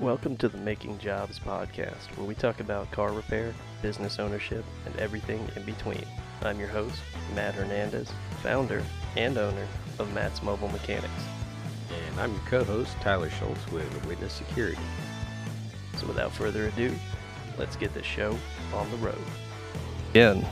Welcome to the Making Jobs podcast, where we talk about car repair, business ownership, and everything in between. I'm your host, Matt Hernandez, founder and owner of Matt's Mobile Mechanix. And I'm your co-host, Tyler Schultz with Witness Security. So without further ado, let's get this show on the road. Again,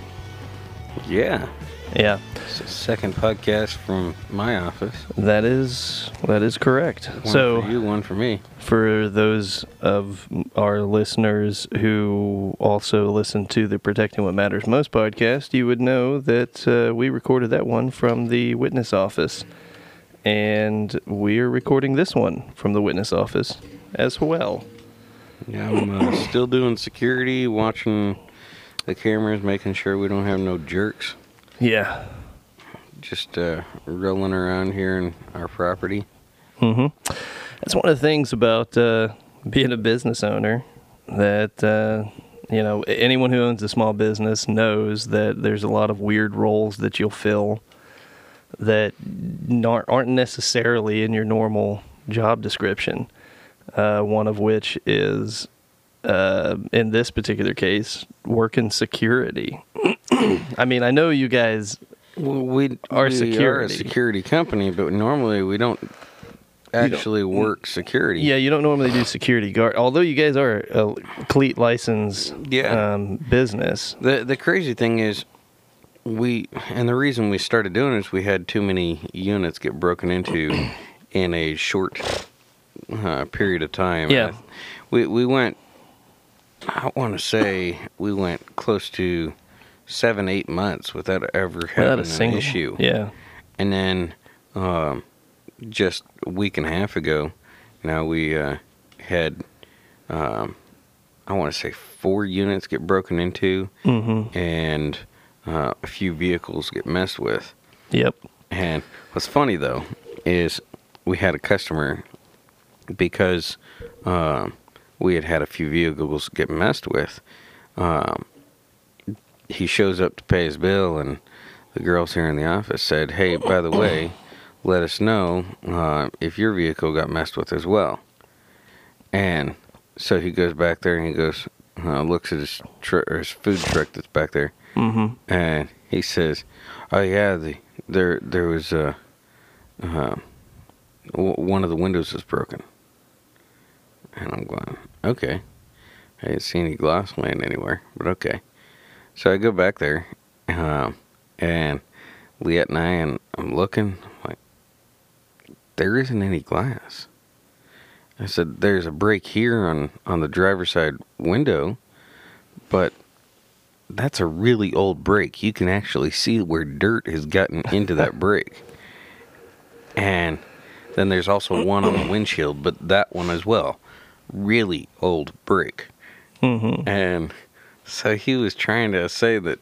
Yeah, yeah, second podcast from my office. that is that is correct. One so for you, one for me. for those of our listeners who also listen to the Protecting What Matters Most podcast, you would know that uh, we recorded that one from the witness office. And we're recording this one from the witness office as well. Yeah, I'm uh, still doing security, watching the cameras, making sure we don't have no jerks. Yeah. Just uh, rolling around here in our property. Mm-hmm. That's one of the things about uh, being a business owner that uh, you know anyone who owns a small business knows that there's a lot of weird roles that you'll fill that aren't necessarily in your normal job description. Uh, one of which is, uh, in this particular case, working security. I mean, I know you guys Well, we Our we are security. a security company, but normally we don't actually work security. Yeah, you don't normally do security guard, although you guys are a CLEET license Yeah. um, business. The the crazy thing is, we and the reason we started doing it is we had too many units get broken into in a short uh, period of time. Yeah. we we went. I want to say we went close to seven eight months without ever Without having a single an issue. Yeah, And then um, just a week and a half ago, now we uh, had, um, I want to say, four units get broken into hmm and uh, a few vehicles get messed with. yep, And what's funny though is we had a customer because um, we had had a few vehicles get messed with. Um, he shows up to pay his bill, and the girls here in the office said, "Hey, by the way, let us know uh, if your vehicle got messed with as well." And so he goes back there and he goes, uh, looks at his, tr- or his food truck that's back there, hmm and he says, "Oh yeah, the there there was a uh, w- one of the windows is broken." And I'm going, "Okay, I didn't see any glass laying anywhere, but okay." So I go back there, um, and Liette and I, and I'm looking, I'm like, there isn't any glass. I said, "There's a break here on on the driver's side window, but." that's a really old break. You can actually see where dirt has gotten into that break. And then there's also one on the windshield, but that one as well. Really old break. hmm And so he was trying to say that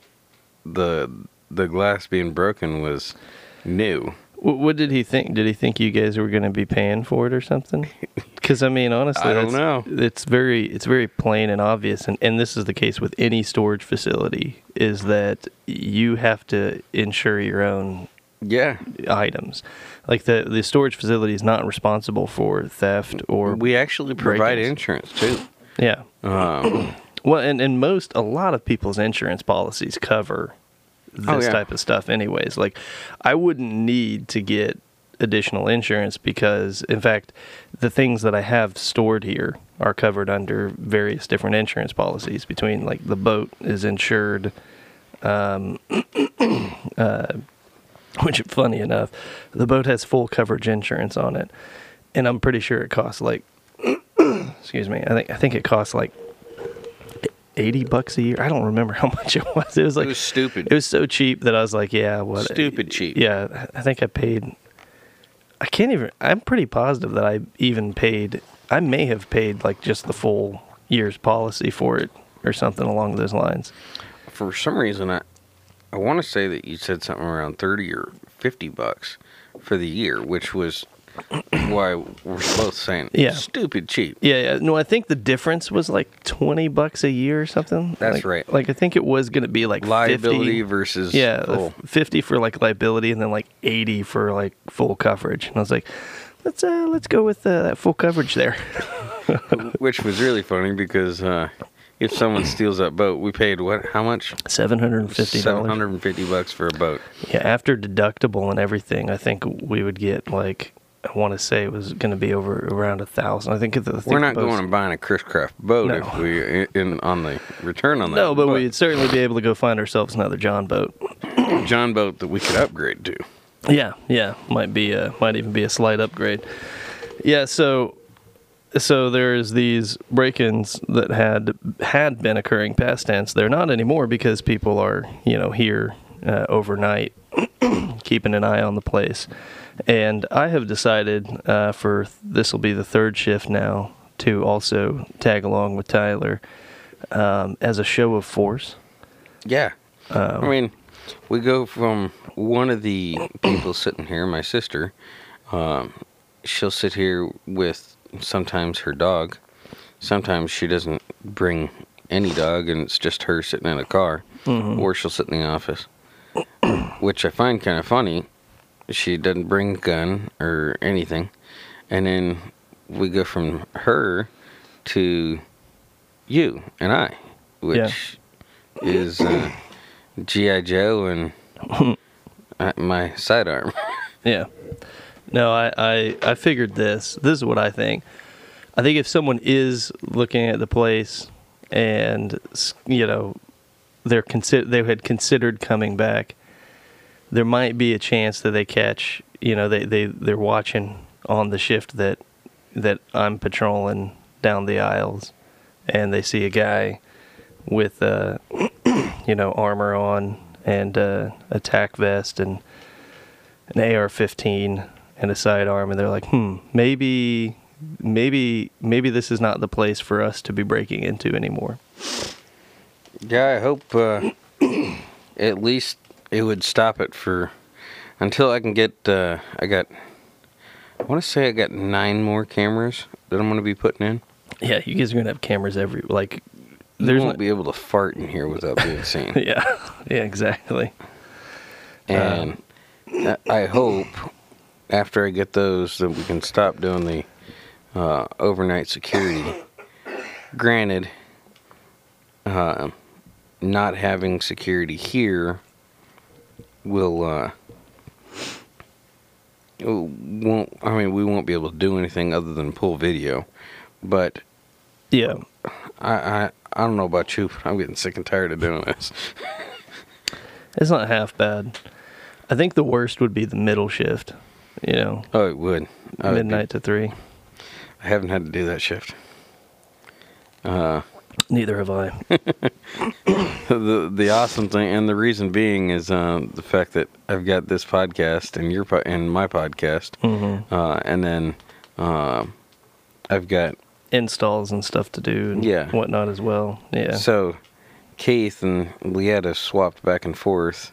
the the glass being broken was new. What, did he think? Did he think you guys were going to be paying for it or something? Because I mean, honestly, I don't know. It's very, it's very plain and obvious, and, and this is the case with any storage facility: is that you have to insure your own Yeah. items. Like the the storage facility is not responsible for theft or We actually provide break-ins. insurance too. yeah. Um, Well, and, and most, a lot of people's insurance policies cover this Oh, yeah. type of stuff, anyways. Like, I wouldn't need to get additional insurance because, in fact, the things that I have stored here are covered under various different insurance policies. Between, like, the boat is insured, um, uh, which, funny enough, the boat has full coverage insurance on it. And I'm pretty sure it costs like, excuse me, I think, I think it costs like 80 bucks a year. I don't remember how much it was. It was like it was stupid. it was so cheap that I was like, yeah, what Stupid cheap. Yeah, I think I paid I can't even I'm pretty positive that I even paid I may have paid like just the full year's policy for it or something along those lines. for some reason I I want to say that you said something around 30 or 50 bucks for the year, which was why we're both saying Yeah. stupid cheap. Yeah, yeah. No, I think the difference was like 20 bucks a year or something. That's Like- right. Like I think it was going to be like Liability 50, versus Yeah, full. 50 for like liability and then like 80 for like full coverage. And I was like, let's uh let's go with uh, that full coverage there. which was really funny because uh, if someone steals that boat, we paid what? How much? Seven hundred and fifty Seven hundred and fifty bucks for a boat. Yeah, after deductible and everything, I think we would get like I want to say it was going to be over around a thousand. I think, the, I think We're not boat's- going and buying a Chris Craft boat No. if we in on the return on that. No, but we'd certainly be able to go find ourselves another John boat. John boat that we could upgrade to. Yeah, yeah, might be a, might even be a slight upgrade. Yeah, so so there's these break-ins that had had been occurring past tense. They're not anymore because people are you know here uh, overnight, keeping an eye on the place. And I have decided uh, for this will be the third shift now to also tag along with Tyler um, as a show of force. Yeah. Um, I mean, we go from one of the people sitting here, my sister. Um, she'll sit here with sometimes her dog. Sometimes she doesn't bring any dog, and it's just her sitting in a car, or she'll sit in the office, which I find kind of funny. She doesn't bring a gun or anything, and then we go from her to you and I, which is uh, GI Joe and uh, my sidearm. Yeah. No, I, I, I figured this. This is what I think. I think if someone is looking at the place and you know they're consider they had considered coming back, there might be a chance that they catch you know they they they're watching on the shift that that I'm patrolling down the aisles, and they see a guy with uh you know armor on and uh, a tac vest and an AR-15 and a sidearm, and they're like, hmm, maybe, maybe, maybe this is not the place for us to be breaking into anymore. yeah, I hope uh, at least it would stop it for until I can get. Uh, I got. I want to say I got nine more cameras that I'm going to be putting in. Yeah, you guys are gonna have cameras every like. You There's won't no- be able to fart in here without being seen. yeah, yeah, exactly. And I- I hope after I get those that we can stop doing the uh, overnight security. Granted, uh, not having security here will uh, won't. I mean, we won't be able to do anything other than pull video. But Yeah, I, I, I don't know about you, but I'm getting sick and tired of doing this. it's not half bad. I think the worst would be the middle shift. You know, Oh, it would. I would be- midnight to three. I haven't had to do that shift. Uh, Neither have I. the the awesome thing, and the reason being is um, the fact that I've got this podcast and your po- and my podcast, hmm uh, and then uh, I've got Installs and stuff to do and Yeah. whatnot as well. Yeah. so Keith and Leetta swapped back and forth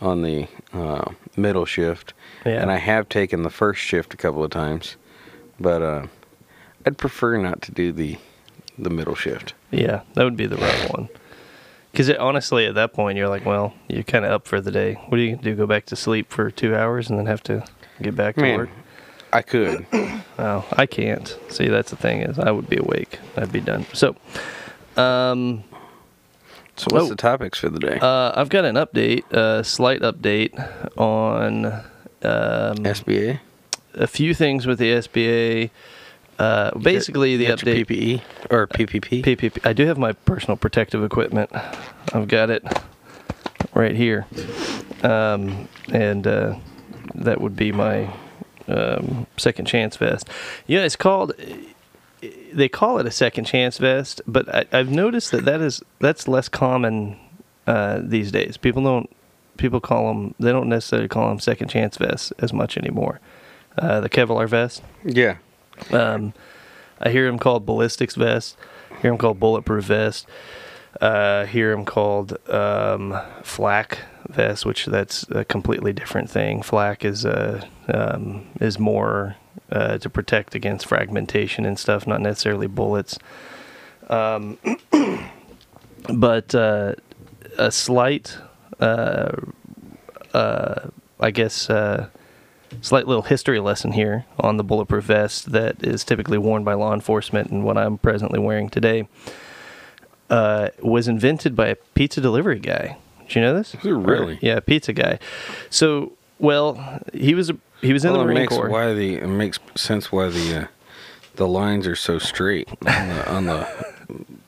on the uh, middle shift, yeah. and I have taken the first shift a couple of times, but uh, I'd prefer not to do the the middle shift. Yeah, that would be the right one. Because honestly, at that point, you're like, well, you're kind of up for the day. What are you going to do? Go back to sleep for two hours and then have to get back to Man, work? I could. Oh, I can't. See, that's the thing is, I would be awake. I'd be done. So, um, So what's Oh. the topics for the day? uh, I've got an update, a slight update on um, SBA. a few things with the SBA. Uh, basically, the update. PPE or PPP. PPP. I do have my personal protective equipment. I've got it right here, um, and uh, that would be my um, second chance vest. Yeah, it's called. They call it a second chance vest, but I, I've noticed that that is that's less common uh, these days. People don't people call them. They don't necessarily call them second chance vests as much anymore. Uh, the Kevlar vest. Yeah. Um, I hear them called ballistics vest. Hear them called bulletproof vest. Uh, hear them called um, flak vest, which that's a completely different thing. Flak is uh, um, is more uh, to protect against fragmentation and stuff, not necessarily bullets. Um, but uh, a slight, uh, uh, I guess. Uh, slight little history lesson here on the bulletproof vest that is typically worn by law enforcement and what I'm presently wearing today. Uh, was invented by a pizza delivery guy. Did you know this? Is it really? Or- yeah, pizza guy. So, well, he was a, he was in well, the Marine makes Corps. why the it makes sense why the uh, the lines are so straight on the on the,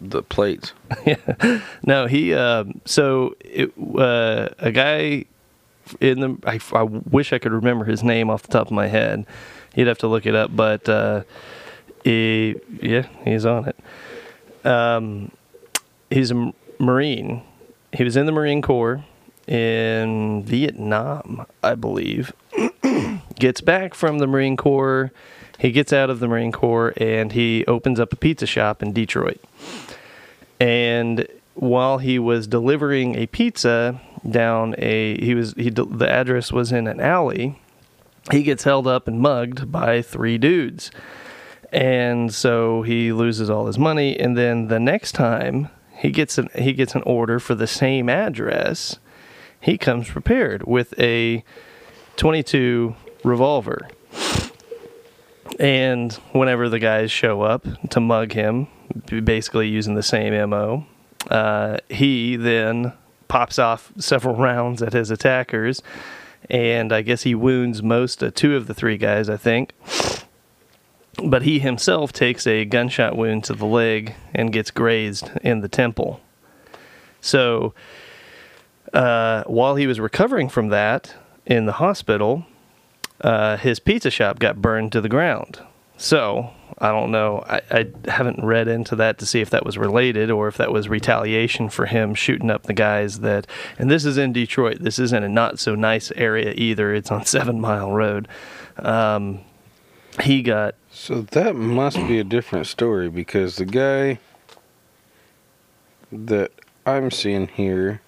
the plates. Yeah. No, he. Um, so it, uh, a guy in the. I, I wish I could remember his name off the top of my head. You'd have to look it up, but uh, he, yeah, he's on it. Um, he's a Marine. He was in the Marine Corps in Vietnam, I believe. gets back from the Marine Corps. He gets out of the Marine Corps and he opens up a pizza shop in Detroit. And while he was delivering a pizza down a, he was he the address was in an alley. He gets held up and mugged by three dudes, and so he loses all his money. And then the next time he gets an he gets an order for the same address, he comes prepared with a 22 revolver. And whenever the guys show up to mug him, basically using the same MO, uh, he then pops off several rounds at his attackers. And I guess he wounds most, uh, two of the three guys, I think. But he himself takes a gunshot wound to the leg and gets grazed in the temple. So uh, while he was recovering from that in the hospital, uh, his pizza shop got burned to the ground. So I don't know. I, I haven't read into that to see if that was related or if that was retaliation for him shooting up the guys that. And this is in Detroit. This isn't a not so nice area either. It's on Seven Mile Road. Um, he got So that must be a different story because the guy that I'm seeing here,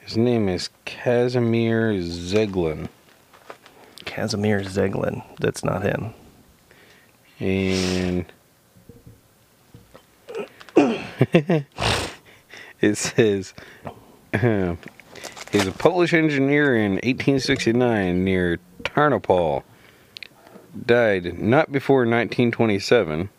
his name is Casimir Zeglen. Casimir Zeglen. That's not him. And it says uh, he's a Polish engineer in 1869 near Tarnopol. Died not before 1927.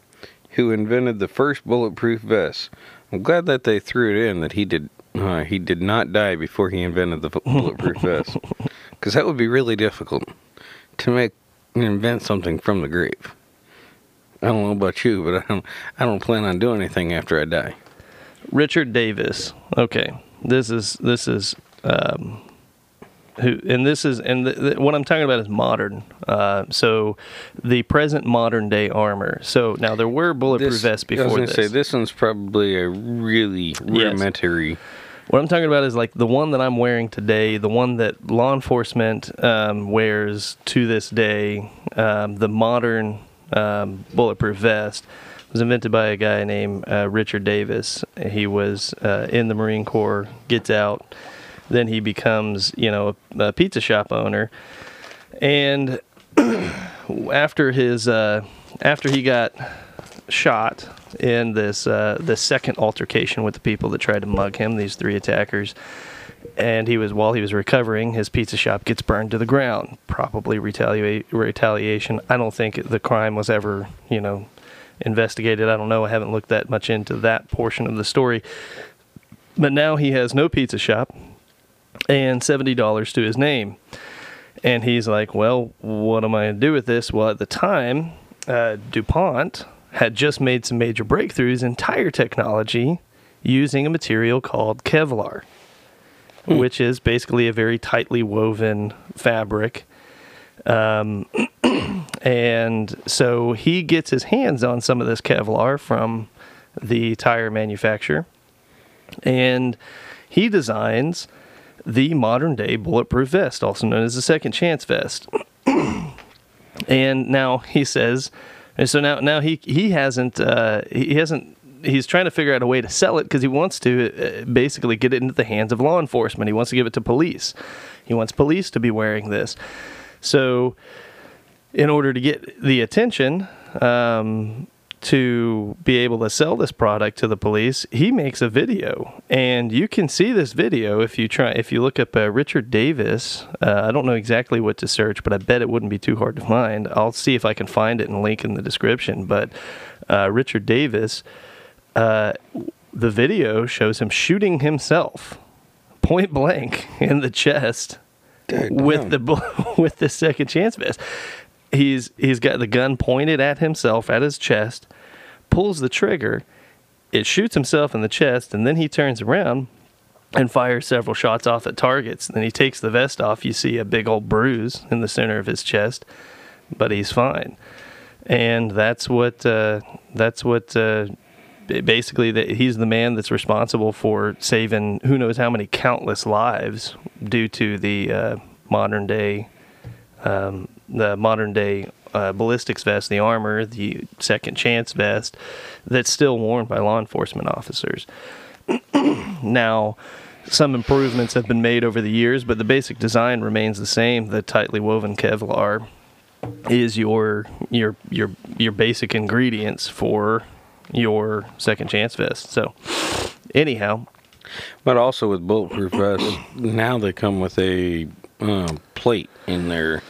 Who invented the first bulletproof vest? I'm glad that they threw it in that he did. Uh, he did not die before he invented the bulletproof vest, because that would be really difficult to make invent something from the grave. I don't know about you, but I don't. I don't plan on doing anything after I die. Richard Davis. Okay, this is this is um, who, and this is and the, the, what I'm talking about is modern. Uh, so the present modern day armor. So now there were bulletproof This- vests I was before gonna this. say this one's probably a really rudimentary. What I'm talking about is like the one that I'm wearing today, the one that law enforcement um, wears to this day, um, the modern um, bulletproof vest was invented by a guy named uh, Richard Davis. He was uh, in the Marine Corps, gets out, then he becomes, you know, a, a pizza shop owner, and after his uh, after he got shot in this uh, the second altercation with the people that tried to mug him, these three attackers. And he was while he was recovering, his pizza shop gets burned to the ground. Probably retaliate retaliation. I don't think the crime was ever, you know, investigated. I don't know. I haven't looked that much into that portion of the story. But now he has no pizza shop and seventy dollars to his name. And he's like, "Well, what am I going to do with this?" Well, at the time, uh, DuPont had just made some major breakthroughs in tire technology using a material called Kevlar, which is basically a very tightly woven fabric. Um, and so he gets his hands on some of this Kevlar from the tire manufacturer, and he designs the modern day bulletproof vest, also known as the second chance vest. and now he says, and so now now he he hasn't uh, he hasn't he's trying to figure out a way to sell it because he wants to uh, basically get it into the hands of law enforcement. He wants to give it to police. He wants police to be wearing this. So, in order to get the attention, um, to be able to sell this product to the police, he makes a video, and you can see this video if you try. If you look up uh, Richard Davis, uh, I don't know exactly what to search, but I bet it wouldn't be too hard to find. I'll see if I can find it and link in the description. But uh, Richard Davis, uh, the video shows him shooting himself point blank in the chest Daggone. with the with the second chance vest. He's he's got the gun pointed at himself at his chest, pulls the trigger, it shoots himself in the chest, and then he turns around and fires several shots off at targets. Then he takes the vest off. You see a big old bruise in the center of his chest, but he's fine. And that's what uh, that's what uh, basically that he's the man that's responsible for saving who knows how many countless lives due to the uh, modern day um, the modern day uh, ballistics vest, the armor, the second chance vest that's still worn by law enforcement officers. now, some improvements have been made over the years, but the basic design remains the same. The tightly woven Kevlar is your your your your basic ingredients for your second chance vest. So, anyhow, But also with bulletproof vests, now they come with a um, plate in there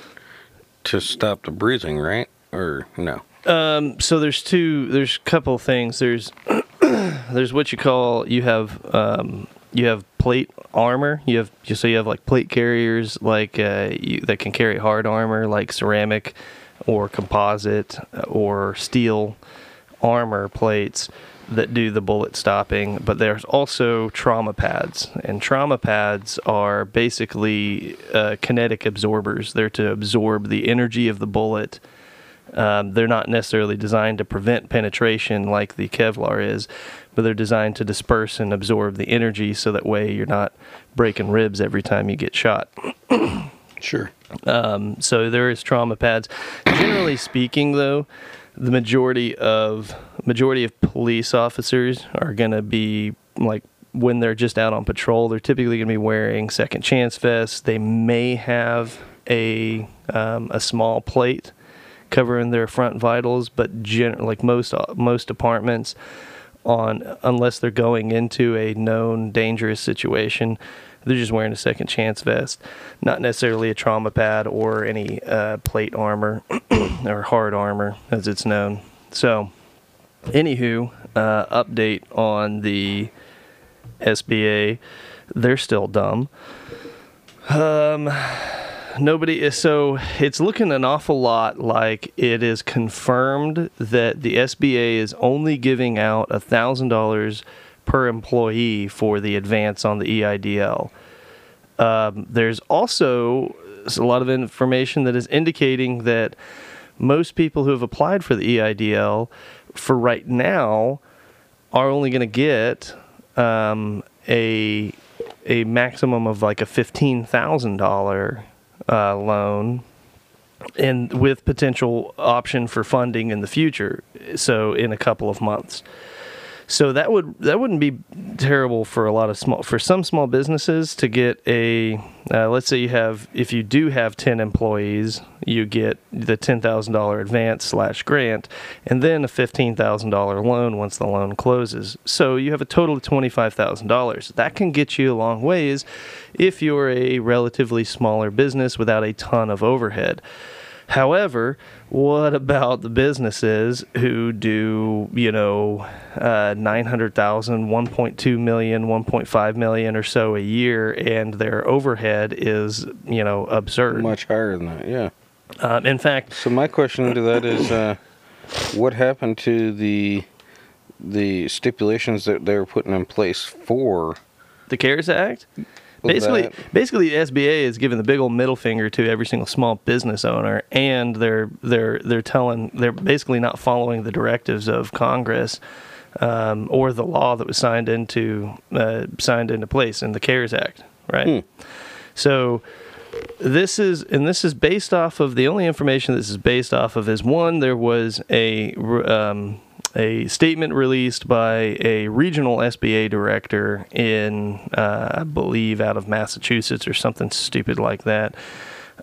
to stop the bruising, right? Or no? Um, so there's two. There's a couple things. There's there's what you call you have um, you have plate armor. You have so you have like plate carriers like uh, you, that can carry hard armor like ceramic or composite or steel armor plates that do the bullet stopping. But there's also trauma pads, and trauma pads are basically uh, kinetic absorbers. They're to absorb the energy of the bullet. Um, they're not necessarily designed to prevent penetration like the Kevlar is, but they're designed to disperse and absorb the energy so that way you're not breaking ribs every time you get shot. Sure. Um, so there is trauma pads. Generally speaking, though, the majority of majority of police officers are going to be like when they're just out on patrol. They're typically going to be wearing second chance vests. They may have a um, a small plate covering their front vitals, but gen- like most most departments, on unless they're going into a known dangerous situation, they're just wearing a second chance vest, not necessarily a trauma pad or any uh, plate armor or hard armor as it's known. So, anywho, uh, update on the SBA, they're still dumb. Um, nobody is so it's looking an awful lot like it is confirmed that the SBA is only giving out a thousand dollars per employee for the advance on the EIDL. Um, there's also a lot of information that is indicating that most people who have applied for the EIDL for right now are only going to get um, a a maximum of like a fifteen thousand uh, loan, and with potential option for funding in the future. So in a couple of months. So that would that wouldn't be terrible for a lot of small for some small businesses to get a uh, let's say you have if you do have ten employees you get the ten thousand dollar advance slash grant and then a fifteen thousand dollar loan once the loan closes. So you have a total of twenty five thousand dollars. That can get you a long ways if you're a relatively smaller business without a ton of overhead. However, what about the businesses who do, you know, uh, 900,000, 1.2 million, 1.5 million or so a year, and their overhead is, you know, absurd? Much higher than that, yeah. Um, in fact, So my question to that is, uh, what happened to the the stipulations that they were putting in place for the CARES Act. Basically, that- basically, the SBA is giving the big old middle finger to every single small business owner, and they're they're they're telling they're basically not following the directives of Congress um, or the law that was signed into uh, signed into place in the CARES Act, right? Hmm. So this is and this is based off of the only information this is based off of is one there was a um, a statement released by a regional SBA director in uh, I believe out of Massachusetts or something stupid like that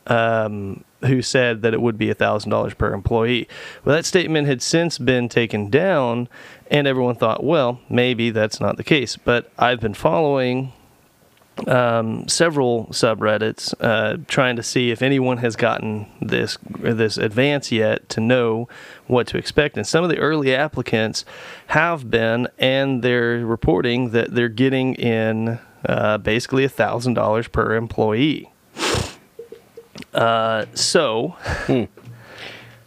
um, who said that it would be $1,000 per employee. Well, that statement had since been taken down, and everyone thought, well, maybe that's not the case. But I've been following um, several subreddits uh, trying to see if anyone has gotten this this advance yet to know what to expect. And some of the early applicants have been, and they're reporting that they're getting in uh, basically a thousand dollars per employee. Uh, so,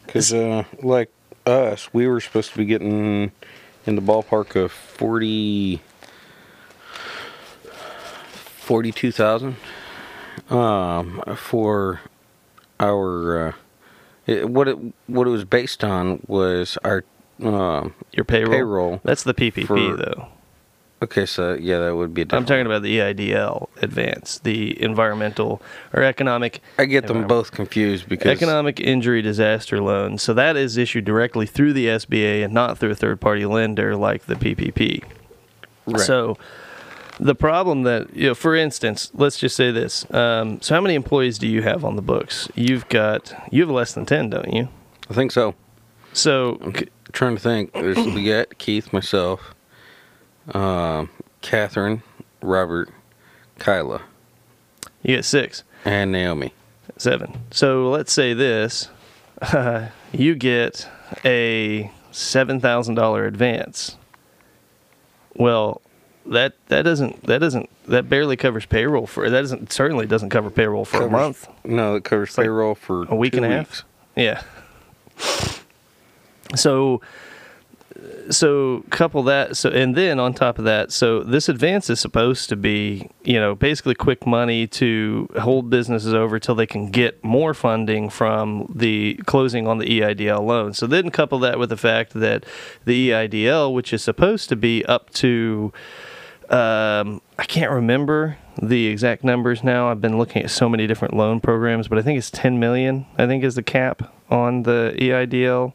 Because, uh, like us, we were supposed to be getting in the ballpark of 40. 42,000 um, for our uh, it, what it what it was based on was our um, your payroll. Payroll That's the PPP, for- though. okay so yeah that would be I'm talking about the EIDL advance, the environmental or economic I get them both confused because Economic injury disaster loan. So that is issued directly through the SBA and not through a third party lender like the PPP. Right. So the problem that, you know, for instance, let's just say this. Um, so how many employees do you have on the books? You've got, you have less than 10, don't you? I think so So, I'm trying to think there's we got Keith myself um, Catherine Robert Kyla you get six, and Naomi seven. So let's say this you get a $7,000 advance. Well, that that doesn't that doesn't that barely covers payroll for that doesn't certainly doesn't cover payroll for Covers- a month. No it covers payroll for a week and a half? yeah. So so couple that so and then on top of that so this advance is supposed to be you know basically quick money to hold businesses over till they can get more funding from the closing on the EIDL loan. So then couple that with the fact that the EIDL which is supposed to be up to um, I can't remember the exact numbers now. I've been looking at so many different loan programs, but I think it's 10 million. I think is the cap on the EIDL.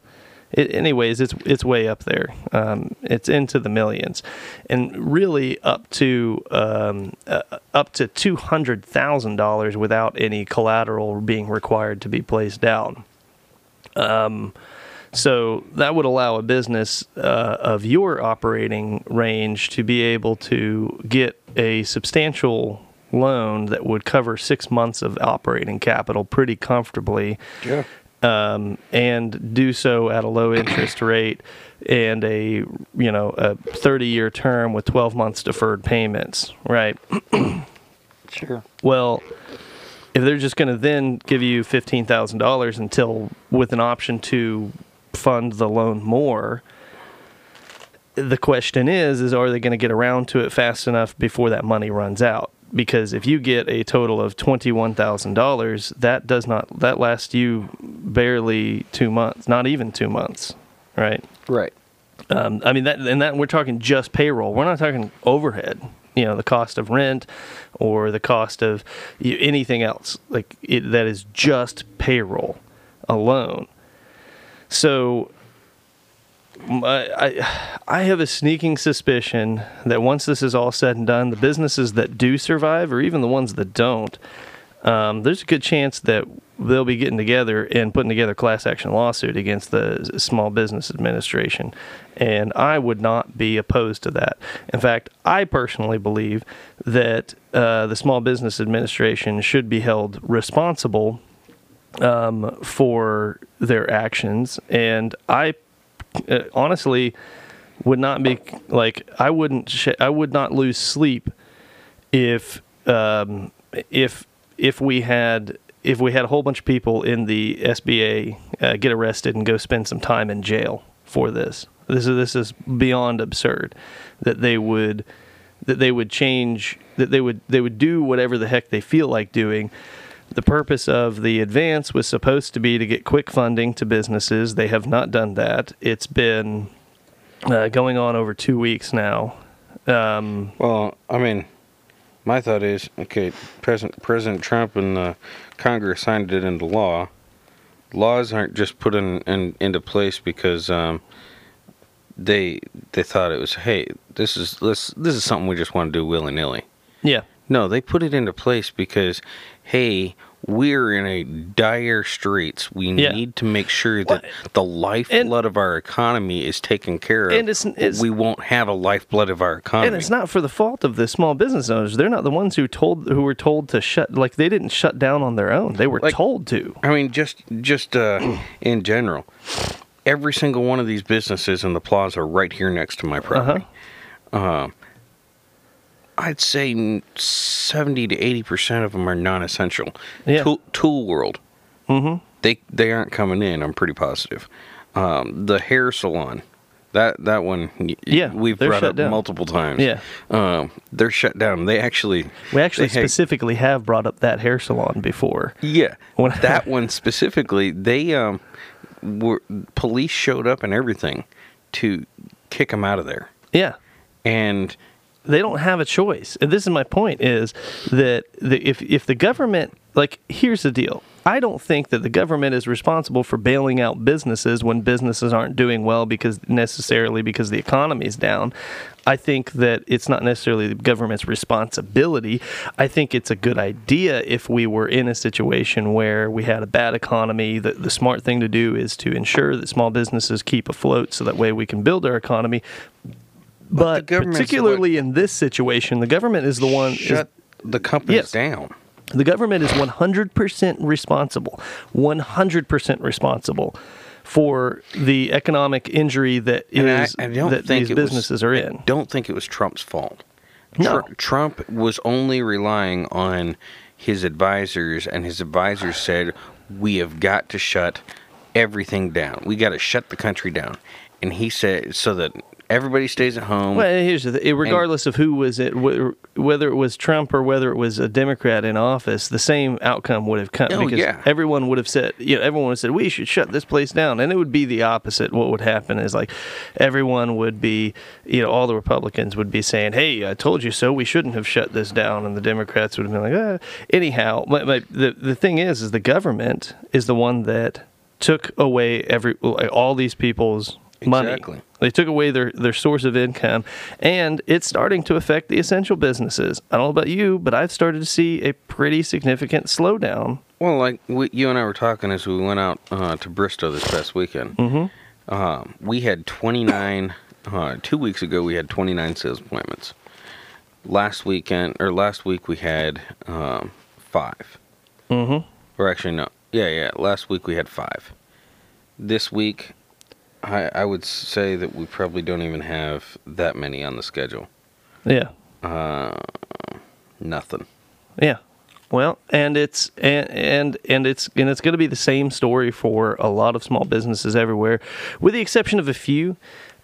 It, anyways, it's it's way up there. Um, it's into the millions, and really up to um, uh, up to two hundred thousand dollars without any collateral being required to be placed down. So that would allow a business uh, of your operating range to be able to get a substantial loan that would cover six months of operating capital pretty comfortably. Yeah. Um, and do so at a low interest rate and a you know a 30 year term with 12 months deferred payments right? Sure. Well, if they're just going to then give you fifteen thousand dollars until with an option to fund the loan more, the question is: is are they going to get around to it fast enough before that money runs out? Because if you get a total of twenty one thousand dollars, that does not that lasts you barely two months, not even two months, right? right Um, I mean that, and that we're talking just payroll. We're not talking overhead. You know, the cost of rent or the cost of anything else. Like it, that is just payroll alone. So, I, I have a sneaking suspicion that once this is all said and done, the businesses that do survive, or even the ones that don't, um, there's a good chance that they'll be getting together and putting together a class action lawsuit against the Small Business Administration. And I would not be opposed to that. In fact, I personally believe that uh, the Small Business Administration should be held responsible um, for their actions. And I uh, honestly would not be like I wouldn't sh- I would not lose sleep if um, if if we had if we had a whole bunch of people in the SBA uh, get arrested and go spend some time in jail for this. This is this is beyond absurd that they would that they would change that they would they would do whatever the heck they feel like doing. The purpose of the advance was supposed to be to get quick funding to businesses. They have not done that. It's been uh, going on over two weeks now. Um, Well, I mean, my thought is okay. President President Trump and uh, Congress signed it into law. Laws aren't just put in, in into place because um, they they thought it was hey this is this this is something we just want to do willy nilly. yeah, No, they put it into place because hey we're in a dire straits. We Yeah. need to make sure that Well, the lifeblood of our economy is taken care of. And it's- it's- we won't have a lifeblood of our economy. And it's not for the fault of the small business owners. They're not the ones who told who were told to shut. Like they didn't shut down on their own. They were Like- told to. I mean, just just uh, in general, every single one of these businesses in the plaza right here next to my property. Uh-huh. Uh, I'd say seventy to eighty percent of them are non-essential. Yeah. Tool, tool World, Mm-hmm. they they aren't coming in. I'm pretty positive. Um, the hair salon, that that one, Yeah, we've brought up down. multiple times. Yeah. um, they're shut down. They actually, We actually specifically have brought up that hair salon before. Yeah, When- that one specifically, they um, were police showed up and everything to kick them out of there, Yeah. and they don't have a choice. And this is my point is that the, if if the government like here's the deal. I don't think that the government is responsible for bailing out businesses when businesses aren't doing well because necessarily because the economy is down. I think that it's not necessarily the government's responsibility. I think it's a good idea if we were in a situation where we had a bad economy. That the smart thing to do is to ensure that small businesses keep afloat, so that way we can build our economy. But, government's particularly in this situation, the government is the one. is- shut the companies Yes. down. the government is 100% responsible, 100% responsible for the economic injury that And I- is I that these it was- businesses are in. I don't think it was Trump's fault. No. Tr- Trump was only relying on his advisors, and his advisors said, "We have got to shut everything down. We got to shut the country down." And he said, "So that everybody stays at home." Well, here's the thing. regardless of who was it, whether it was Trump or whether it was a Democrat in office, the same outcome would have come Oh, because yeah. everyone would have said, you know, everyone would have said we should shut this place down, and it would be the opposite. What would happen is like everyone would be, you know, all the Republicans would be saying, "Hey, I told you so. We shouldn't have shut this down," and the Democrats would have been like, ah. "Anyhow, but, but the the thing is, is the government is the one that took away every all these people's money." Exactly. They took away their, their source of income, and it's starting to affect the essential businesses. I don't know about you, but I've started to see a pretty significant slowdown. Well, like we, you and I were talking as we went out uh, to Bristow this past weekend. Mm-hmm. Um, we had 29. Uh, two weeks ago, we had 29 sales appointments. Last weekend or last week, we had um, five. Mm-hmm. Or actually, no. Yeah, yeah. Last week we had five. This week, I I would say that we probably don't even have that many on the schedule. Yeah, Uh, nothing. yeah. Well, and it's and and and it's and it's going to be the same story for a lot of small businesses everywhere, with the exception of a few.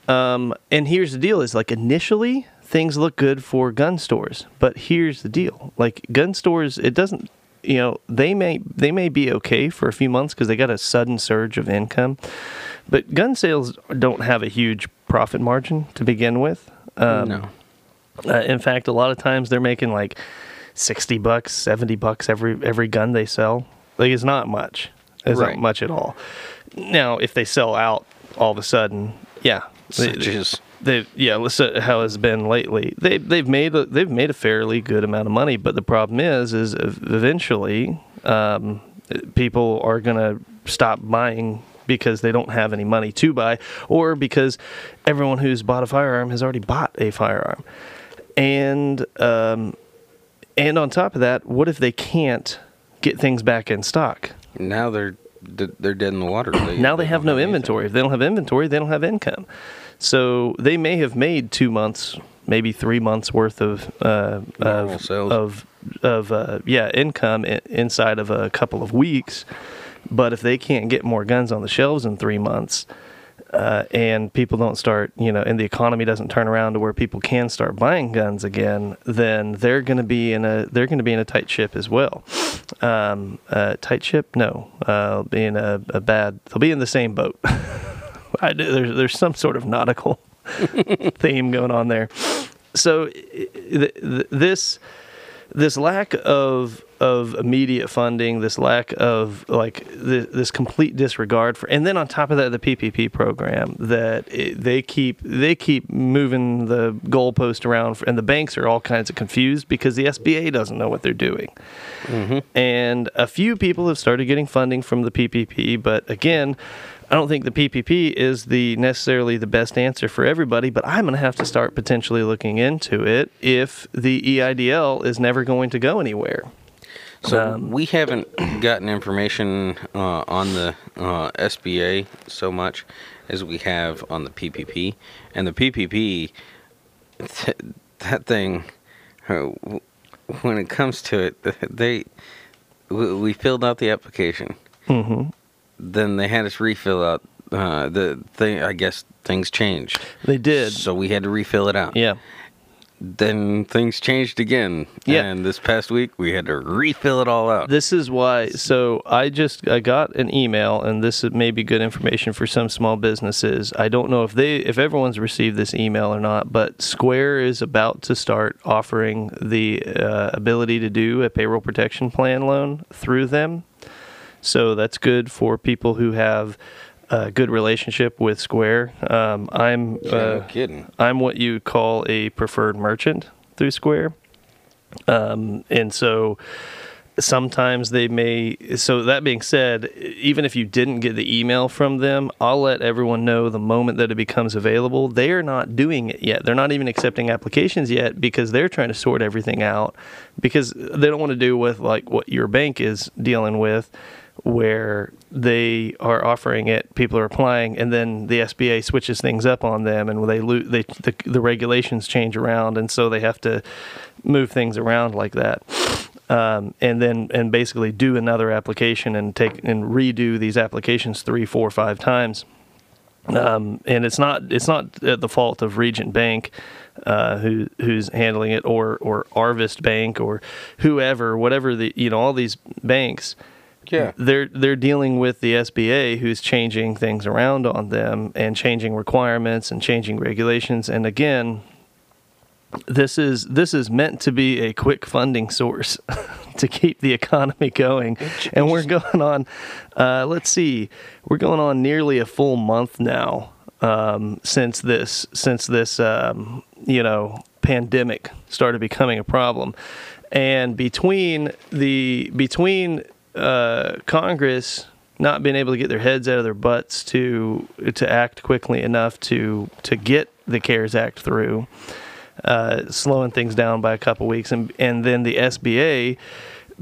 Um, and here's the deal: is like initially things look good for gun stores, but here's the deal: like gun stores, it doesn't. You know, they may they may be okay for a few months because they got a sudden surge of income, but gun sales don't have a huge profit margin to begin with. Um, no. uh, in fact, a lot of times they're making like sixty bucks, seventy bucks every every gun they sell. Like it's not much. It's Right. not much at all. Now, if they sell out all of a sudden, yeah, as they yeah, let's how it's been lately. They they've made a, they've made a fairly good amount of money, but the problem is is eventually um, people are gonna stop buying because they don't have any money to buy, or because everyone who's bought a firearm has already bought a firearm, and um, and on top of that, what if they can't get things back in stock? now they're they're dead in the water. They, now they have don't no anything. inventory. If they don't have inventory, they don't have income. So they may have made two months, maybe three months worth of uh, of sales. of of uh, yeah income inside of a couple of weeks. But if they can't get more guns on the shelves in three months, uh, and people don't start, you know, and the economy doesn't turn around to where people can start buying guns again, then they're going to be in a they're going to be in a tight ship as well. Um, uh, tight ship? No, uh, be in a, a bad. They'll be in the same boat. I, there's there's some sort of nautical theme going on there. So th- th- this this lack of of immediate funding, this lack of like this, this complete disregard for, and then on top of that, the PPP program that it, they keep they keep moving the goalpost around, for, and the banks are all kinds of confused because the SBA doesn't know what they're doing. Mm-hmm. And a few people have started getting funding from the PPP, but again, I don't think the PPP is the necessarily the best answer for everybody, but I'm going to have to start potentially looking into it if the EIDL is never going to go anywhere. So Um, we haven't gotten information uh, on the uh, SBA so much as we have on the PPP, and the PPP, th- that thing, uh, when it comes to it, they we filled out the application, hmm then they had us refill out uh, the thing. I guess things changed, They did. so we had to refill it out. Yeah. Then things changed again, Yeah. and this past week we had to refill it all out. This is why. So I just I got an email, and this may be good information for some small businesses. I don't know if they if everyone's received this email or not, but Square is about to start offering the uh, ability to do a payroll protection plan loan through them. So that's good for people who have a good relationship with Square. Um, I'm Yeah, no uh, kidding. I'm what you call a preferred merchant through Square. Um, and so sometimes they may. So, that being said, even if you didn't get the email from them, I'll let everyone know the moment that it becomes available. They are not doing it yet. They're not even accepting applications yet because they're trying to sort everything out because they don't want to do with like what your bank is dealing with where they are offering it, people are applying, and then the SBA switches things up on them, and they lo- they the, the regulations change around, and so they have to move things around like that, um, and then and basically do another application and take and redo these applications three, four, five times. Um, and it's not it's not at the fault of Regent Bank, uh, who who's handling it, or or Arvest Bank, or whoever, whatever the you know all these banks Yeah. they're they're dealing with the SBA who's changing things around on them and changing requirements and changing regulations. And again this is this is meant to be a quick funding source to keep the economy going. And we're going on uh, let's see we're going on nearly a full month now um, since this since this um, you know pandemic started becoming a problem. And between the between uh, Congress not being able to get their heads out of their butts to to act quickly enough to to get the CARES Act through, uh, slowing things down by a couple weeks, and and then the SBA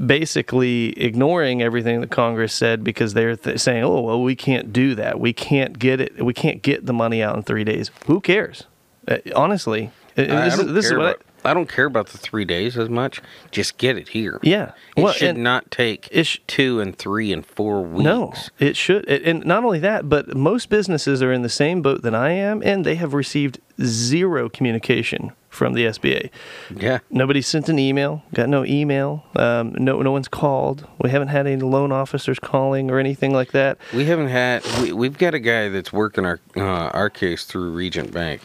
basically ignoring everything that Congress said because they're th- saying, "Oh, well, we can't do that. We can't get it. We can't get the money out in three days. Who cares? Uh, honestly, I, I this, don't is, this is what. about, I, don't care about the three days as much. Just get it here. Yeah. It well, should not take it sh- two and three and four weeks. No, it should. it- And not only that, but most businesses are in the same boat that I am, and they have received zero communication from the SBA. Yeah. Nobody sent an email. Got no email. Um, no, no one's called. We haven't had any loan officers calling or anything like that. We haven't had. We, we've got a guy that's working our uh, our case through Regent Bank,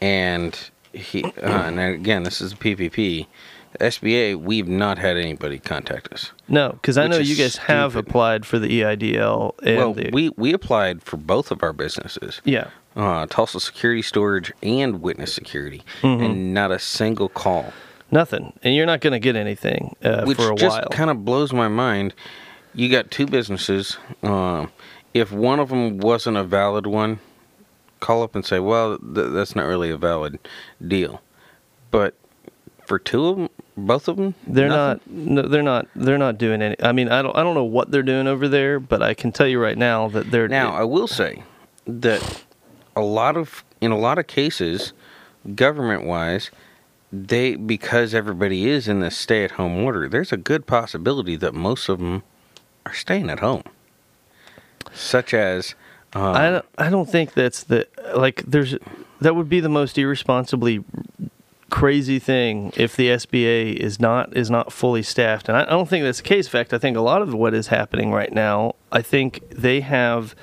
and he. Uh, and again, this is a PPP. SBA. We've not had anybody contact us. No, because I know you guys have applied for the EIDL. And well, the, we we applied for both of our businesses. yeah. Uh, Tulsa Security Storage and Witness Security, Mm-hmm. and not a single call. Nothing, and you're not going to get anything uh, which for a just while. kind of blows my mind. You got two businesses. Um, if one of them wasn't a valid one, call up and say, "Well, th- that's not really a valid deal." But for two of them, both of them, They're nothing? not. No, they're not. They're not doing any. I mean, I don't. I don't know what they're doing over there, but I can tell you right now that they're Now, I will say that a lot of, in a lot of cases, government-wise, they because everybody is in this stay-at-home order. There's a good possibility that most of them are staying at home, such as. Um, I don't, I don't think that's the like. There's that would be the most irresponsibly crazy thing if the SBA is not is not fully staffed, and I, I don't think that's the case. In fact, I think a lot of what is happening right now, I think they have.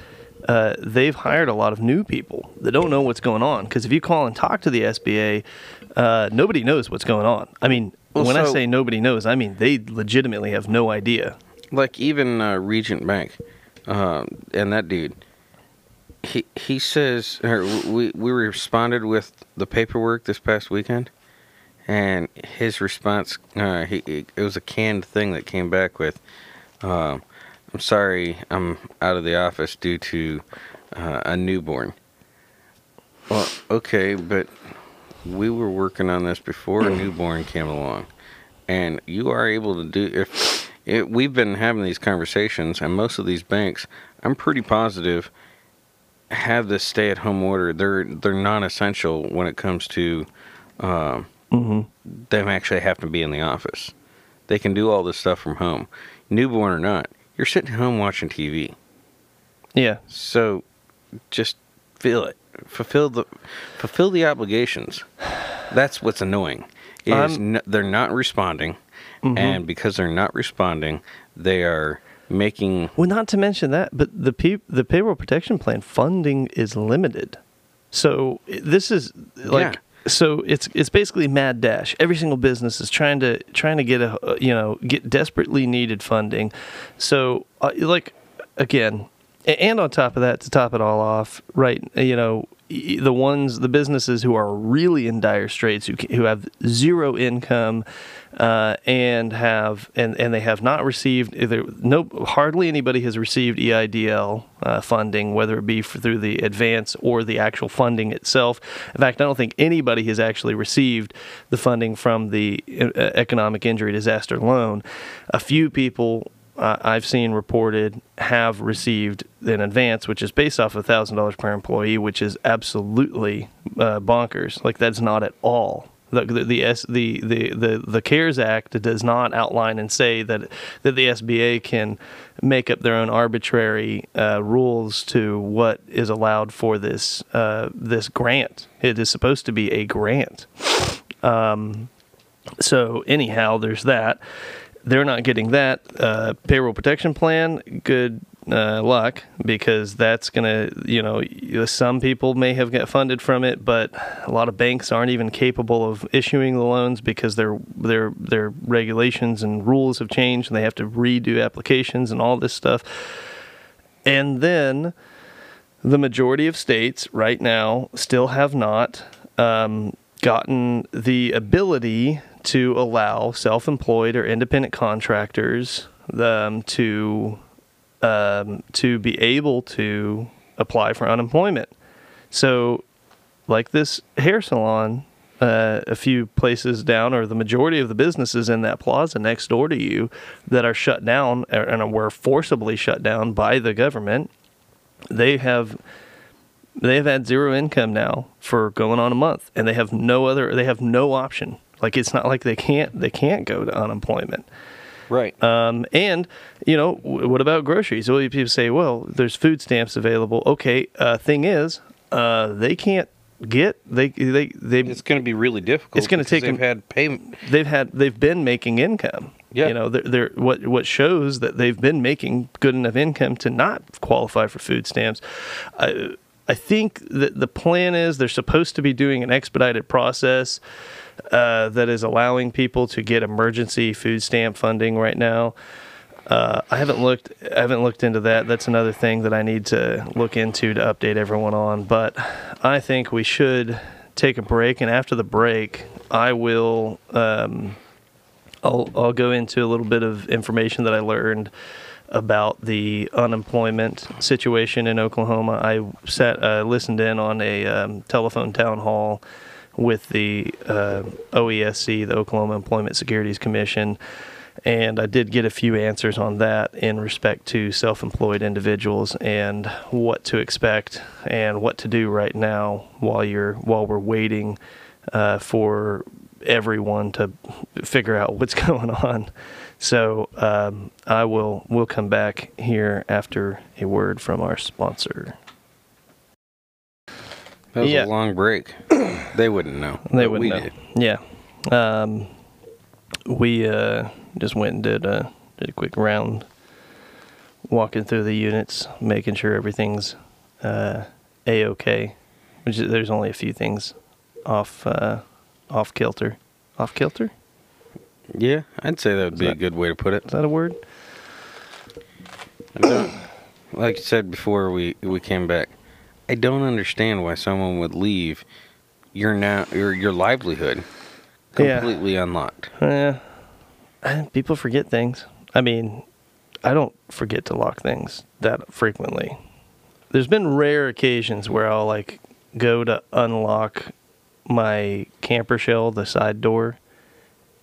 Uh, they've hired a lot of new people that don't know what's going on. Because if you call and talk to the SBA, Uh, nobody knows what's going on. I mean, Well, when I say nobody knows, I mean they legitimately have no idea. like even uh, Regent Bank, uh, and that dude, he he says we we responded with the paperwork this past weekend, and his response, uh, he it was a canned thing that came back with, um, "I'm sorry, I'm out of the office due to uh, a newborn." Well, okay, but we were working on this before a newborn came along, and you are able to do if it, we've been having these conversations, and most of these banks, I'm pretty positive, have this stay-at-home order. They're they're non-essential when it comes to um, them actually have to be in the office. They can do all this stuff from home, newborn or not. You're sitting home watching TV. Yeah, So just feel it. Fulfill the fulfill the obligations. That's what's annoying. Is they're not responding, and because they're not responding, they are making. Well, not to mention that, but the pe- the payroll protection plan funding is limited. So this is like Yeah. so it's it's basically mad dash. Every single business is trying to trying to get a you know get desperately needed funding. So uh, like again, and on top of that, to top it all off, right? You know. The ones, the businesses who are really in dire straits, who who have zero income, uh, and have and, and they have not received either no hardly anybody has received EIDL uh, funding, whether it be for, through the advance or the actual funding itself. In fact, I don't think anybody has actually received the funding from the uh, economic injury disaster loan. A few people. Uh, I've seen reported have received in advance, which is based off of thousand dollars per employee, which is absolutely uh, bonkers. Like that's not at all the the the, S, the the the the CARES Act does not outline and say that that the SBA can make up their own arbitrary uh, rules to what is allowed for this uh, this grant. It is supposed to be a grant. Um, so anyhow, there's that. They're not getting that uh, payroll protection plan. Good uh, luck because that's gonna, you know, some people may have got funded from it, but a lot of banks aren't even capable of issuing the loans because their their their regulations and rules have changed, and they have to redo applications and all this stuff. And then the majority of states right now still have not um, gotten the ability to allow self-employed or independent contractors um, to um, to be able to apply for unemployment. So, like this hair salon, uh, a few places down, or the majority of the businesses in that plaza next door to you that are shut down and were forcibly shut down by the government, they have they have had zero income now for going on a month, and they have no other. They have no option. Like it's not like they can't they can't go to unemployment. Right. Um, and you know, w- what about groceries? Well, people say, well, there's food stamps available. Okay, uh, thing is, uh, they can't get they they they it's going to be really difficult. It's gonna because take They've them- had pay. they've had they've been making income. Yeah. You know, they're, they're what what shows that they've been making good enough income to not qualify for food stamps. I I think that the plan is they're supposed to be doing an expedited process uh, that is allowing people to get emergency food stamp funding right now. Uh, I haven't looked. I haven't looked into that. That's another thing that I need to look into to update everyone on. But I think we should take a break, and after the break, I will. Um, I'll I'll go into a little bit of information that I learned about the unemployment situation in Oklahoma. I sat uh, listened in on a um, telephone town hall with the uh, OESC, the Oklahoma Employment Securities Commission, and I did get a few answers on that in respect to self-employed individuals and what to expect and what to do right now while you're while we're waiting uh, for everyone to figure out what's going on. So um, I will we'll come back here after a word from our sponsor. That was Yeah. a long break. they wouldn't know. They wouldn't know. did. Yeah. Um, we uh, just went and did a, did a quick round, walking through the units, making sure everything's uh, a okay. Which is, there's only a few things off uh, off kilter. Off kilter? Yeah, I'd say that would be a good way to put it. Is that a word? Like I said before we we came back, I don't understand why someone would leave your now your your livelihood Yeah. completely unlocked. Yeah. People forget things. I mean, I don't forget to lock things that frequently. There's been rare occasions where I'll like go to unlock my camper shell, the side door,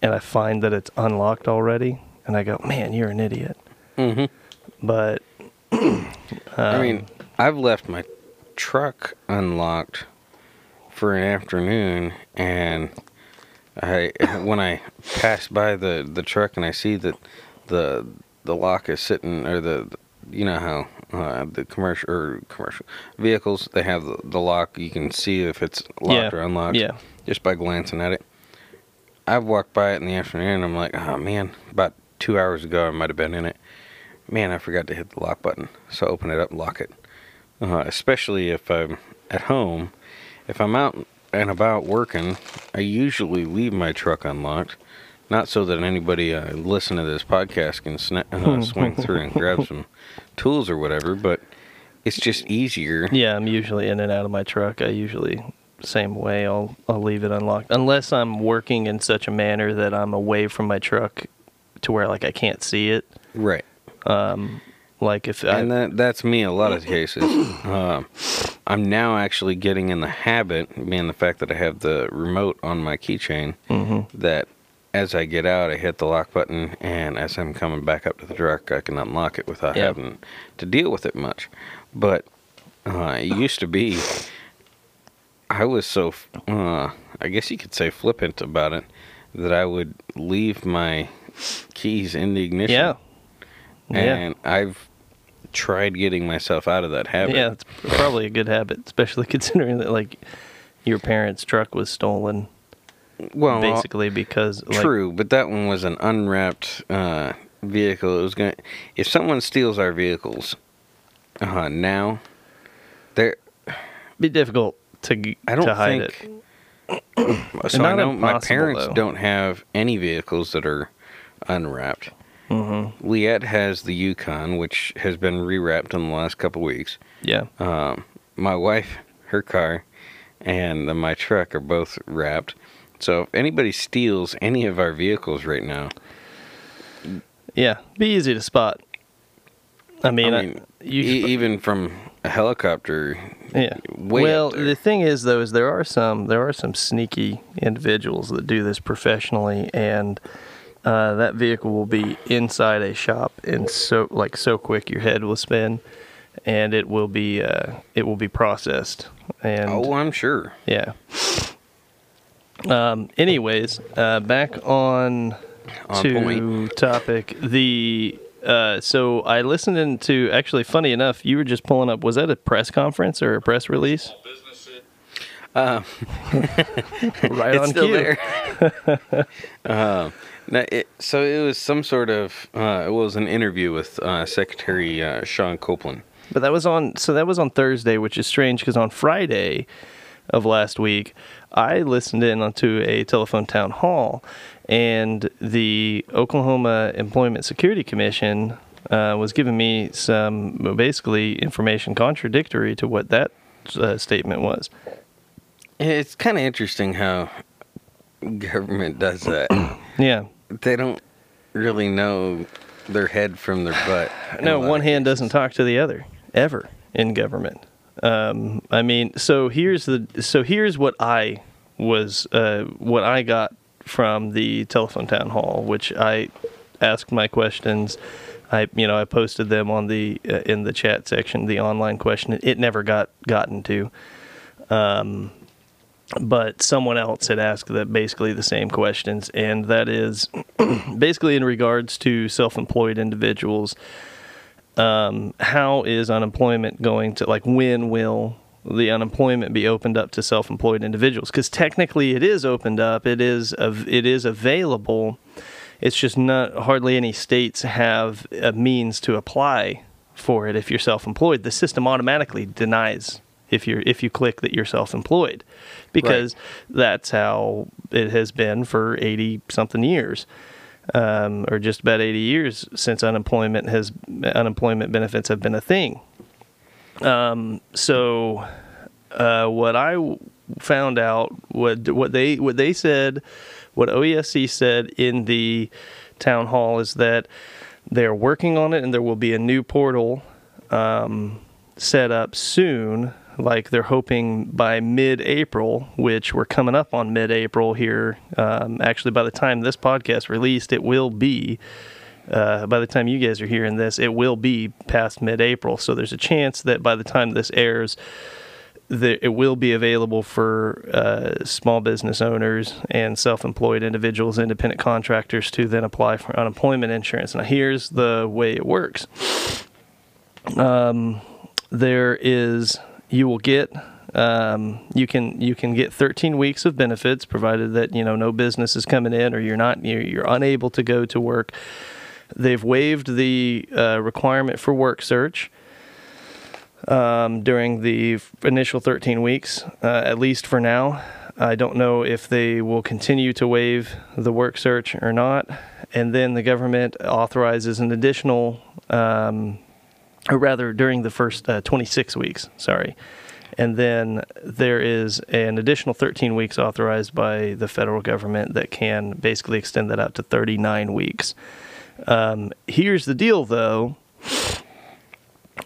and I find that it's unlocked already, and I go, "Man, you're an idiot." hmm But I um, mean, I've left my truck unlocked for an afternoon, and I when I pass by the the truck and I see that the the lock is sitting or the you know how uh, the commercial or commercial vehicles they have the, the lock you can see if it's locked Yeah, or unlocked yeah. just by glancing at it. I've walked by it in the afternoon. And I'm like, oh man, about two hours ago I might have been in it. Man, I forgot to hit the lock button. So I open it up and lock it. Uh, especially if I'm at home. If I'm out and about working, I usually leave my truck unlocked. Not so that anybody uh, listen to this podcast can sna- uh, swing through and grab some tools or whatever, but it's just easier. Yeah, I'm usually in and out of my truck. I usually same way. I'll I'll leave it unlocked unless I'm working in such a manner that I'm away from my truck to where like I can't see it. Right. Like if I, and that that's me a lot of cases. Um I'm now actually getting in the habit, being the fact that I have the remote on my keychain, that as I get out, I hit the lock button, and as I'm coming back up to the truck, I can unlock it without Yeah. having to deal with it much. But uh, it used to be, I was so, uh, I guess you could say flippant about it, that I would leave my keys in the ignition. yeah, yeah, And I've tried getting myself out of that habit. yeah. It's probably a good habit, especially considering that like your parents' truck was stolen well, basically because like, true, but that one was an unwrapped uh, vehicle. It was going. to If someone steals our vehicles uh, now, they're. be difficult to I don't to hide think. it. So I know my parents though. don't have any vehicles that are unwrapped. Mm-hmm. Liette has the Yukon, which has been rewrapped in the last couple weeks. Yeah, Um, my wife, her car, and uh, my truck are both wrapped. So if anybody steals any of our vehicles right now, yeah. Be easy to spot. I mean, I I you e- even from a helicopter, Yeah. well, the thing is though is there are some there are some sneaky individuals that do this professionally and uh, that vehicle will be inside a shop and so like so quick your head will spin and it will be uh, it will be processed and oh, I'm sure. yeah. Um, anyways, uh, back on, On to point. topic. The uh, so I listened into actually funny enough, you were just pulling up. Was that a press conference or a press release? Uh, right it's on still cue. there. uh, no, it, so it was some sort of uh, it was an interview with uh, Secretary uh, Sean Kouplen. But that was on so that was on Thursday, which is strange because on Friday of last week, I listened in onto a telephone town hall, and the Oklahoma Employment Security Commission uh, was giving me some basically information contradictory to what that uh, statement was. It's kind of interesting how government does that. Yeah. they don't really know their head from their butt. No, one hand doesn't talk to the other ever in government. Um, I mean, so here's the so here's what I was uh, what I got from the telephone town hall, which I asked my questions. I you know I posted them on the uh, in the chat section, the online question. It never got gotten to. Um, but someone else had asked that basically the same questions, and that is basically in regards to self-employed individuals um, how is unemployment going to like when will the unemployment be opened up to self-employed individuals? Because technically it is opened up it is av- it is available it's just not hardly any states have a means to apply for it if you're self-employed. The system automatically denies if you're if you click that you're self-employed because that's how it has been for 80 something years. Um, or just about 80 years since unemployment has unemployment benefits have been a thing. Um, so uh, what I found out what what they what they said what OESC said in the town hall is that they're working on it and there will be a new portal um, set up soon like they're hoping by mid-April, which we're coming up on mid-April here. Um, actually, by the time this podcast released, it will be. Uh, by the time you guys are hearing this, it will be past mid-April. So there's a chance that by the time this airs, it will be available for uh, small business owners and self-employed individuals, independent contractors to then apply for unemployment insurance. Now, here's the way it works. Um, there is you will get um, you can you can get 13 weeks of benefits provided that you know no business is coming in or you're not you're, unable to go to work. They've waived the uh, requirement for work search um, during the initial 13 weeks, uh, at least for now. I don't know if they will continue to waive the work search or not. And then the government authorizes an additional um, or rather during the first uh, 26 weeks, sorry. And then there is an additional 13 weeks authorized by the federal government that can basically extend that out to 39 weeks. Um, here's the deal, though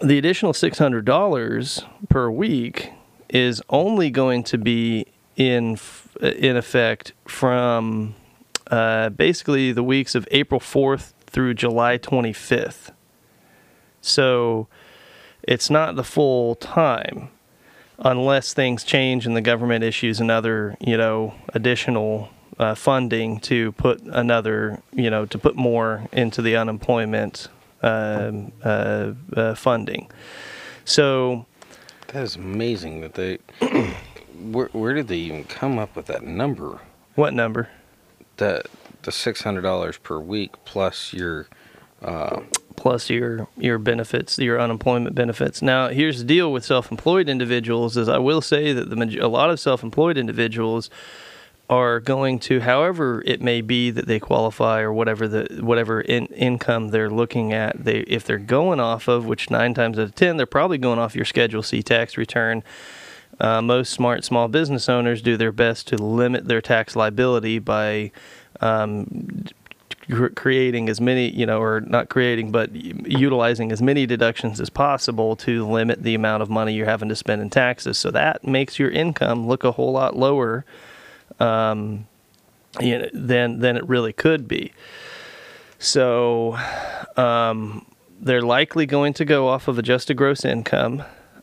the additional $600 per week is only going to be in in effect from uh, basically the weeks of April 4th through July 25th. So it's not the full time unless things change and the government issues another, you know, additional uh, funding to put another, you know, to put more into the unemployment um, uh, uh, funding. So that is amazing that they. where, where did they even come up with that number? What number? The the six hundred dollars per week plus your uh, plus your your benefits, your unemployment benefits. Now, here's the deal with self-employed individuals: is I will say that the a lot of self-employed individuals are going to, however it may be that they qualify or whatever the whatever in, income they're looking at, they if they're going off of, which nine times out of ten they're probably going off your Schedule C tax return. Uh, most smart small business owners do their best to limit their tax liability by um, creating as many, you know, or not creating, but utilizing as many deductions as possible to limit the amount of money you're having to spend in taxes. So that makes your income look a whole lot lower um, you know, than than it really could be. So um, they're likely going to go off of adjusted gross income.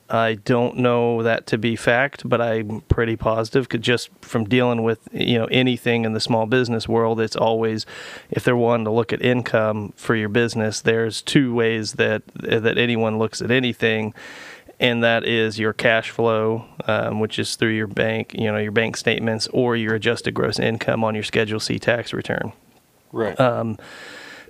I don't know that to be fact, but I'm pretty positive because just from dealing with you know anything in the small business world, it's always if they're wanting to look at income for your business, there's two ways that that anyone looks at anything, and that is your cash flow, um, which is through your bank, you know, your bank statements, or your adjusted gross income on your Schedule C tax return. Right. Um,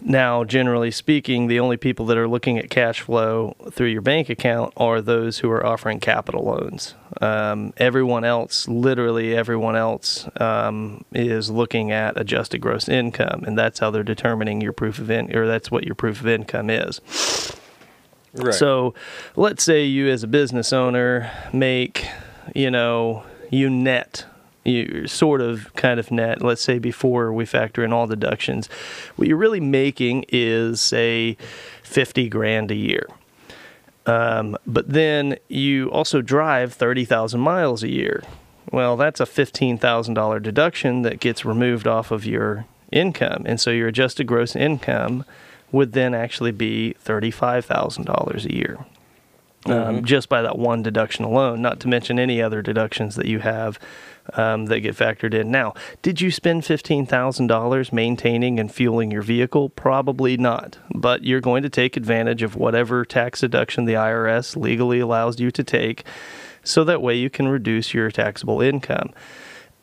now, generally speaking, the only people that are looking at cash flow through your bank account are those who are offering capital loans. Um, everyone else, literally everyone else, um, is looking at adjusted gross income, and that's how they're determining your proof of in, or that's what your proof of income is. Right. So, let's say you as a business owner make, you know, you net you sort of kind of net, let's say before we factor in all deductions, what you're really making is say 50 grand a year. Um, but then you also drive 30,000 miles a year. Well, that's a $15,000 deduction that gets removed off of your income. And so your adjusted gross income would then actually be $35,000 a year. Um, mm-hmm. just by that one deduction alone, not to mention any other deductions that you have um, that get factored in. Now, did you spend $15,000 maintaining and fueling your vehicle? Probably not, but you're going to take advantage of whatever tax deduction the IRS legally allows you to take so that way you can reduce your taxable income.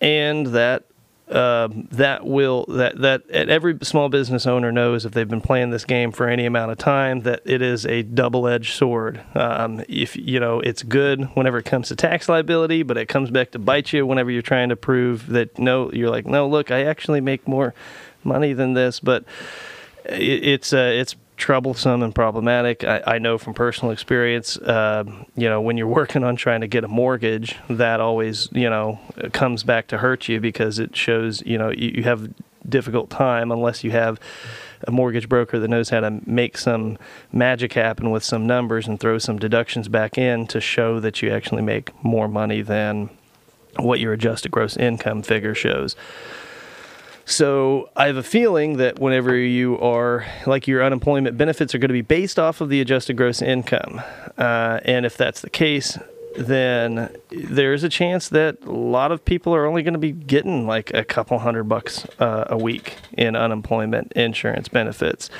And that um, that will that that every small business owner knows if they've been playing this game for any amount of time that it is a double-edged sword. Um, if you know it's good whenever it comes to tax liability, but it comes back to bite you whenever you're trying to prove that no, you're like no, look, I actually make more money than this, but it, it's uh, it's troublesome and problematic. I, I know from personal experience, uh, you know, when you're working on trying to get a mortgage, that always, you know, comes back to hurt you because it shows, you know, you, you have difficult time unless you have a mortgage broker that knows how to make some magic happen with some numbers and throw some deductions back in to show that you actually make more money than what your adjusted gross income figure shows. So I have a feeling that whenever you are like your unemployment benefits are going to be based off of the adjusted gross income, uh, and if that's the case, then there's a chance that a lot of people are only going to be getting like a couple hundred bucks uh, a week in unemployment insurance benefits.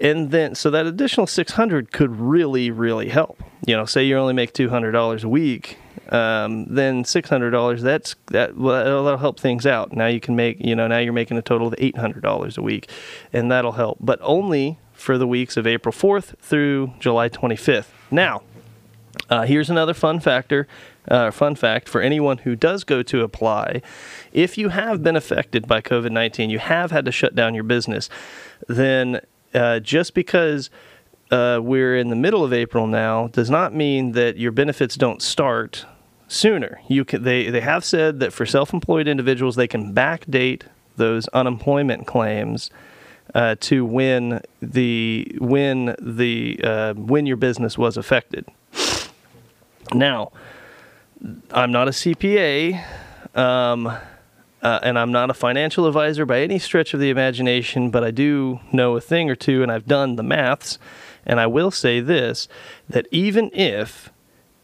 And then, so that additional 600 could really, really help. You know, say you only make $200 a week, um, then six hundred dollars. That's that. Well, that'll help things out. Now you can make. You know, now you're making a total of eight hundred dollars a week, and that'll help. But only for the weeks of April fourth through July twenty fifth. Now, uh, here's another fun factor. Uh, fun fact for anyone who does go to apply, if you have been affected by COVID nineteen, you have had to shut down your business, then uh, just because uh, we're in the middle of April now does not mean that your benefits don't start sooner. You can, they, they have said that for self employed individuals, they can backdate those unemployment claims. Uh, to when the when the uh, when your business was affected. Now, I'm not a CPA, um, uh, and I'm not a financial advisor by any stretch of the imagination, but I do know a thing or two, and I've done the maths. And I will say this: that even if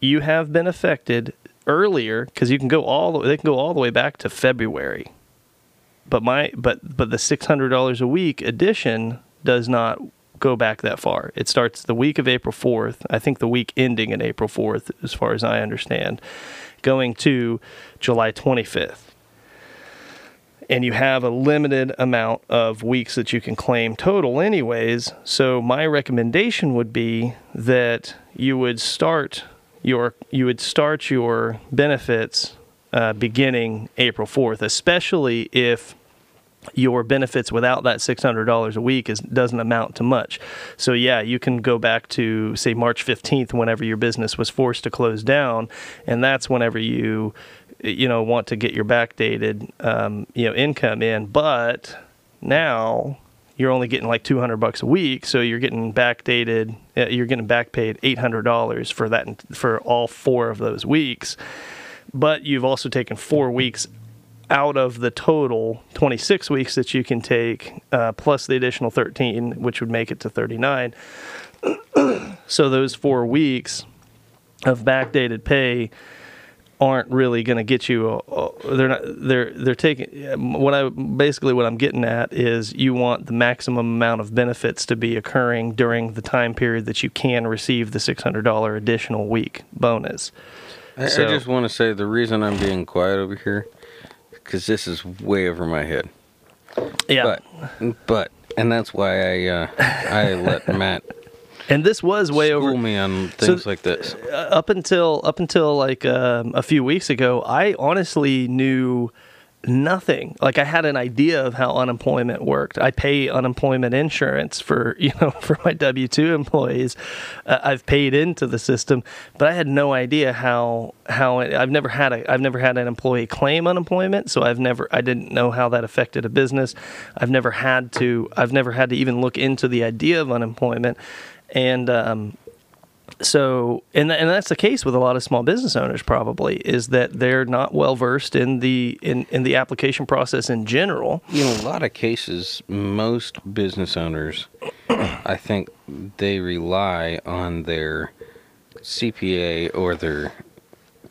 you have been affected earlier because you can go all the, they can go all the way back to February. But my but but the six hundred dollars a week addition does not go back that far. It starts the week of April fourth. I think the week ending in April fourth, as far as I understand, going to July twenty fifth. And you have a limited amount of weeks that you can claim total, anyways. So, my recommendation would be that you would start your you would start your benefits uh, beginning April 4th, especially if your benefits without that $600 a week is doesn't amount to much. So yeah, you can go back to say March 15th whenever your business was forced to close down and that's whenever you you know want to get your backdated um, you know income in, but now you're only getting like 200 bucks a week so you're getting backdated uh, you're getting back paid $800 for that for all four of those weeks. But you've also taken four weeks out of the total 26 weeks that you can take uh, plus the additional 13 which would make it to 39 so those four weeks of backdated pay aren't really going to get you. Uh, they're not. They're they're taking. What I basically what I'm getting at is you want the maximum amount of benefits to be occurring during the time period that you can receive the six hundred dollar additional week bonus. I, so, I just want to say the reason I'm being quiet over here because this is way over my head. Yeah. But but and that's why I uh, I let Matt and this was way School over me on things so, like this. Uh, up until up until like um, a few weeks ago, I honestly knew nothing. Like I had an idea of how unemployment worked. I pay unemployment insurance for you know for my W two employees. Uh, I've paid into the system, but I had no idea how how it, I've never had a I've never had an employee claim unemployment, so I've never I didn't know how that affected a business. I've never had to I've never had to even look into the idea of unemployment and um, so and and that's the case with a lot of small business owners probably is that they're not well versed in the in, in the application process in general. In a lot of cases most business owners i think they rely on their cpa or their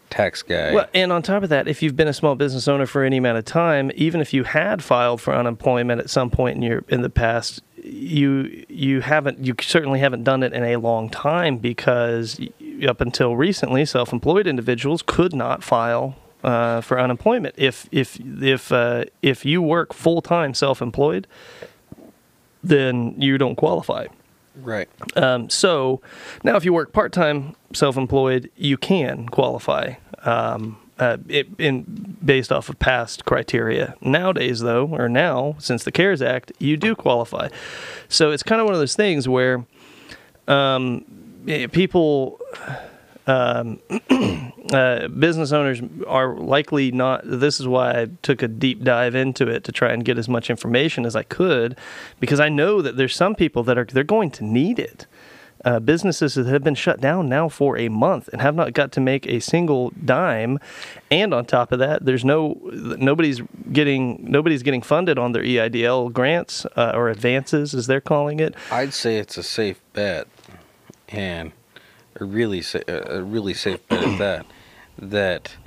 tax guy. Well and on top of that if you've been a small business owner for any amount of time even if you had filed for unemployment at some point in your in the past you you haven't you certainly haven't done it in a long time because up until recently self-employed individuals could not file uh, for unemployment if if if uh, if you work full time self employed, then you don't qualify. Right. Um, so now, if you work part time self employed, you can qualify. Um, uh, it, in based off of past criteria. Nowadays, though, or now since the CARES Act, you do qualify. So it's kind of one of those things where um, eh, people. Um, uh, business owners are likely not. This is why I took a deep dive into it to try and get as much information as I could, because I know that there's some people that are they're going to need it. Uh, businesses that have been shut down now for a month and have not got to make a single dime, and on top of that, there's no nobody's getting nobody's getting funded on their EIDL grants uh, or advances, as they're calling it. I'd say it's a safe bet, and a really sa- a really safe bet at that. That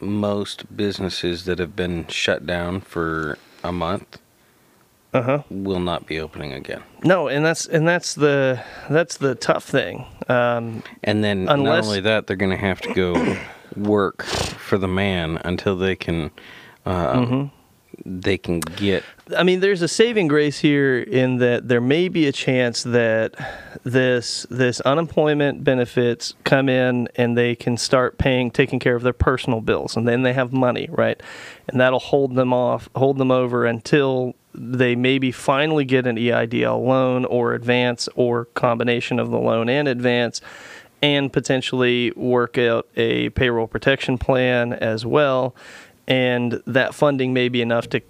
most businesses that have been shut down for a month Uh huh. will not be opening again. No, and that's and that's the that's the tough thing. Um, And then not Unless- only that, they're going to have to go work for the man until they can uh, they can get I mean, there's a saving grace here in that there may be a chance that this this unemployment benefits come in and they can start paying, taking care of their personal bills, and then they have money, right? And that'll hold them off, hold them over until they maybe finally get an EIDL loan or advance or combination of the loan and advance, and potentially work out a payroll protection plan as well. And that funding may be enough to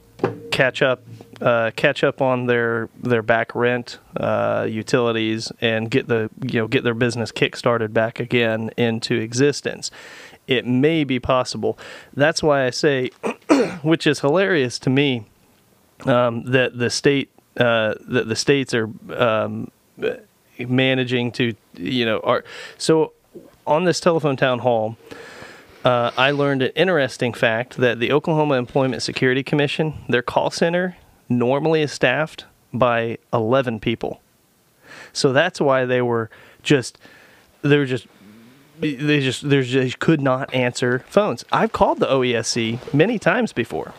catch up uh, catch up on their their back rent uh, utilities and get the you know get their business kick started back again into existence. It may be possible. That's why I say, which is hilarious to me, um, that the state uh, that the states are um, managing to you know are so on this telephone town hall. Uh, I learned an interesting fact that the Oklahoma Employment Security Commission, their call center normally is staffed by 11 people. So that's why they were just, they were just, they just, they just could not answer phones. I've called the OESC many times before.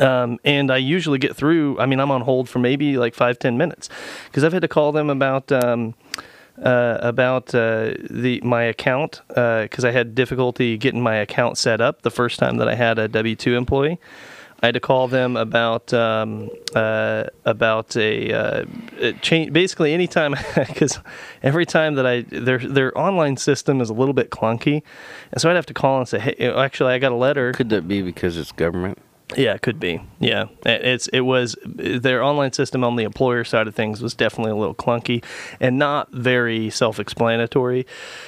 Um, and I usually get through. I mean, I'm on hold for maybe like five, ten minutes because I've had to call them about um, uh, about uh, the my account because I had difficulty getting my account set up the first time that I had a W two employee. I had to call them about um, uh, about a, uh, a change. Basically, anytime because every time that I their their online system is a little bit clunky, and so I'd have to call and say, "Hey, actually, I got a letter." Could that be because it's government? Yeah, it could be. Yeah, It- it's it was their online system on the employer side of things was definitely a little clunky and not very self-explanatory.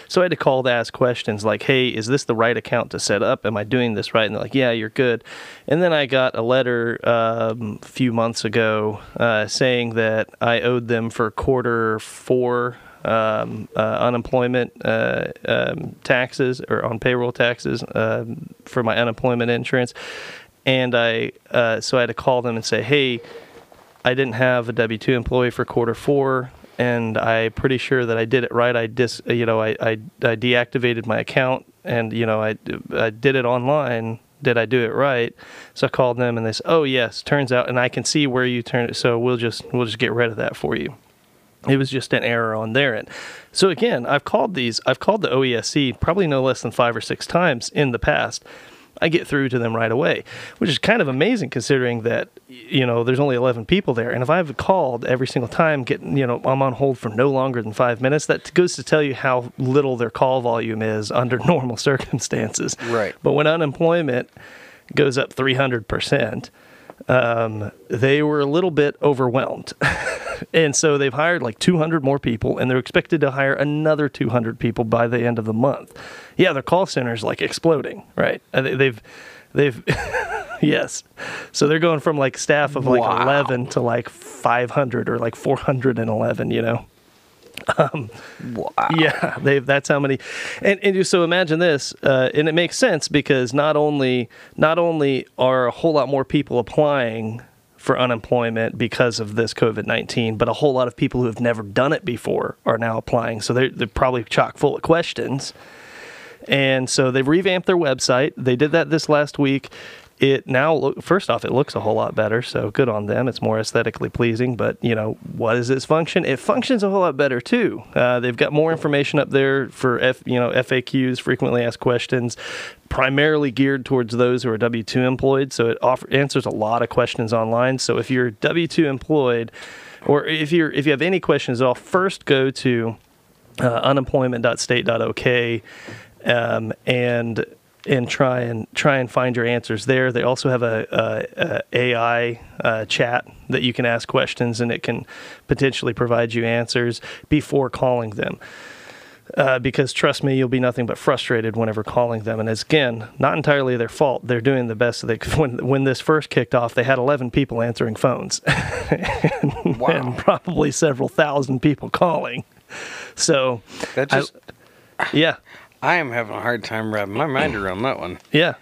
So I had to call to ask questions like, "Hey, is this the right account to set up? Am I doing this right?" And they're like, "Yeah, you're good." And then I got a letter um, a few months ago uh, saying that I owed them for quarter four um, uh, unemployment uh, um, taxes or on payroll taxes um, for my unemployment insurance. And I, uh, so I had to call them and say, hey, I didn't have a W two employee for quarter four, and I'm pretty sure that I did it right. I dis, you know, I, I, I deactivated my account, and you know, I, I did it online. Did I do it right? So I called them, and they said, oh yes, turns out, and I can see where you turned it. So we'll just we'll just get rid of that for you it was just an error on their end. So again, I've called these, I've called the OESC probably no less than five or six times in the past. I get through to them right away, which is kind of amazing considering that you know there's only 11 people there, and if I've called every single time, getting you know I'm on hold for no longer than five minutes, that goes to tell you how little their call volume is under normal circumstances. Right. But when unemployment goes up 300 percent, um, they were a little bit overwhelmed. and so they've hired like 200 more people and they're expected to hire another 200 people by the end of the month. Yeah, their call center's like exploding, right? Uh, they- They've, they've, yes. So they're going from like staff of like Wow. 11 to like 500 or like 411, you know? Wow. Yeah, they've. that's how many, and and so imagine this, uh, and it makes sense because not only not only are a whole lot more people applying for unemployment because of this COVID nineteen, but a whole lot of people who have never done it before are now applying. So they're they're probably chock full of questions. And so they've revamped their website. They did that this last week. It now, look, first off, it looks a whole lot better. So good on them. It's more aesthetically pleasing. But, you know, what is its function? It functions a whole lot better too. Uh, they've got more information up there for, F, you know, FAQs, frequently asked questions, primarily geared towards those who are W 2 employed. So it offer, answers a lot of questions online. So if you're W 2 employed, or if you're if you have any questions at all, first go to uh, unemployment.state.ok um, and and try and try and find your answers there. They also have a, a, a AI uh, chat that you can ask questions, and it can potentially provide you answers before calling them. Uh, because trust me, you'll be nothing but frustrated whenever calling them. And it's, again, not entirely their fault. They're doing the best they could. When, when this first kicked off, they had 11 people answering phones and, Wow. and probably several thousand people calling. So, That I- yeah, I am having a hard time wrapping my mind around that one. Yeah.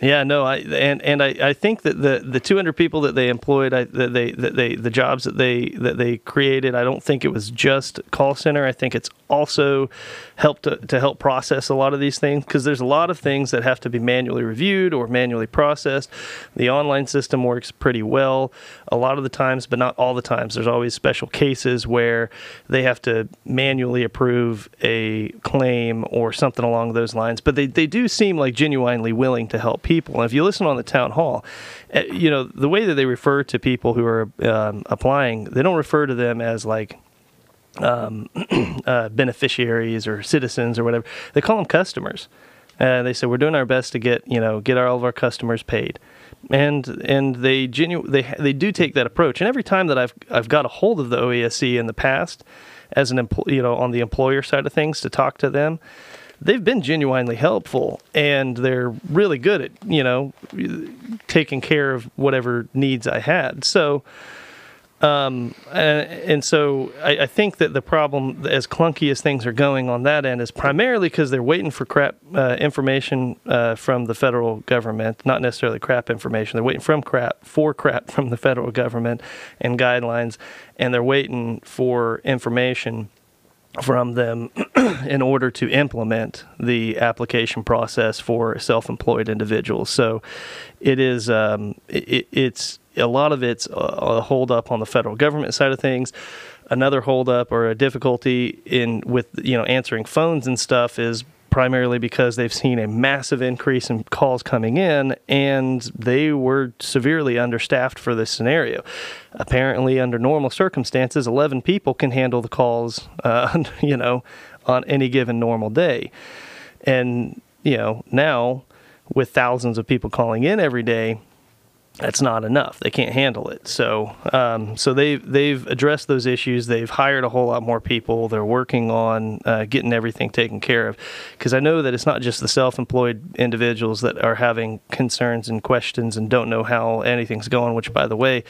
Yeah, no, I and and I, I think that the the 200 people that they employed, I, that they that they the jobs that they that they created, I don't think it was just call center. I think it's also helped to, to help process a lot of these things because there's a lot of things that have to be manually reviewed or manually processed. The online system works pretty well a lot of the times, but not all the times. There's always special cases where they have to manually approve a claim or something along those lines. But they, they do seem like genuinely willing to help people. And if you listen on the town hall, eh, you know, the way that they refer to people who are um, applying, they don't refer to them as like, um, uh, beneficiaries or citizens or whatever. They call them customers. Uh, they say we're doing our best to get you know get all of our customers paid, and and they genu- they they do take that approach. And every time that I've I've got a hold of the OESC in the past, as an empl- you know on the employer side of things to talk to them, they've been genuinely helpful and they're really good at you know taking care of whatever needs I had. So um, and, and so I, I think that the problem, as clunky as things are going on that end, is primarily because they're waiting for crap uh, information uh, from the federal government, not necessarily crap information. They're waiting from crap for crap from the federal government and guidelines, and they're waiting for information from them in order to implement the application process for self-employed individuals. So it is um, it, it's a lot of it's a, a hold up on the federal government side of things. Another hold up or a difficulty in with you know answering phones and stuff is primarily because they've seen a massive increase in calls coming in and they were severely understaffed for this scenario. Apparently, under normal circumstances, 11 people can handle the calls, uh, you know, on any given normal day. And, you know, now with thousands of people calling in every day, that's not enough. They can't handle it. So, um, so they've they've addressed those issues. They've hired a whole lot more people. They're working on uh, getting everything taken care of. Because I know that it's not just the self-employed individuals that are having concerns and questions and don't know how anything's going. Which, by the way,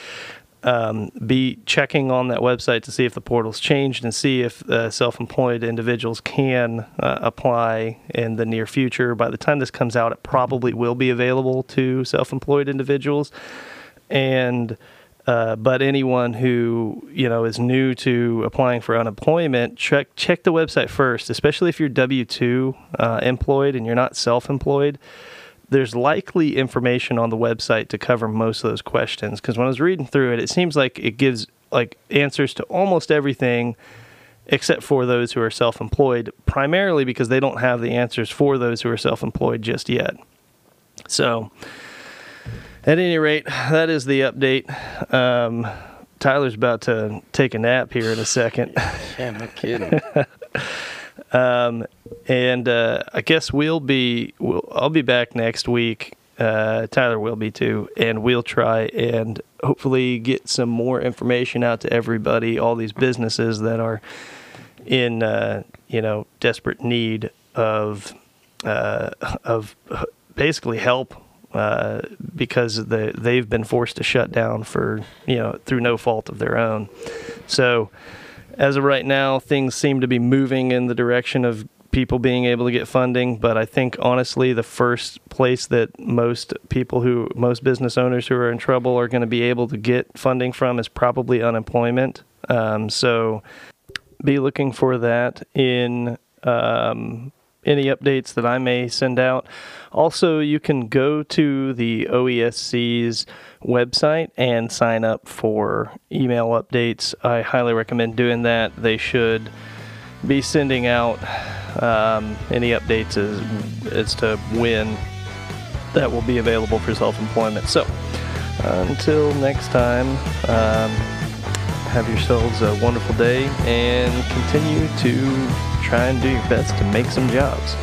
um, be checking on that website to see if the portal's changed and see if uh, self-employed individuals can uh, apply in the near future. By the time this comes out, it probably will be available to self-employed individuals, and uh, but anyone who you know is new to applying for unemployment, check check the website first, especially if you're W two uh, employed and you're not self-employed there's likely information on the website to cover most of those questions because when I was reading through it, it seems like it gives like answers to almost everything except for those who are self-employed, primarily because they don't have the answers for those who are self-employed just yet. So, at any rate, that is the update. Um, Tyler's about to take a nap here in a second. Yeah, no kidding. Um, and uh, I guess we'll be we'll, I'll be back next week. Uh, Tyler will be too, and we'll try and hopefully get some more information out to everybody, all these businesses that are in uh, you know desperate need of uh, of basically help uh, because the, they've been forced to shut down for you know through no fault of their own. So as of right now, things seem to be moving in the direction of people being able to get funding. But I think honestly, the first place that most people who, most business owners who are in trouble are going to be able to get funding from is probably unemployment. Um, so be looking for that in um, any updates that I may send out. Also, you can go to the OESC's website and sign up for email updates. I highly recommend doing that. They should be sending out um, any updates as, as to when that will be available for self employment. So, until next time, um, have yourselves a wonderful day and continue to try and do your best to make some jobs.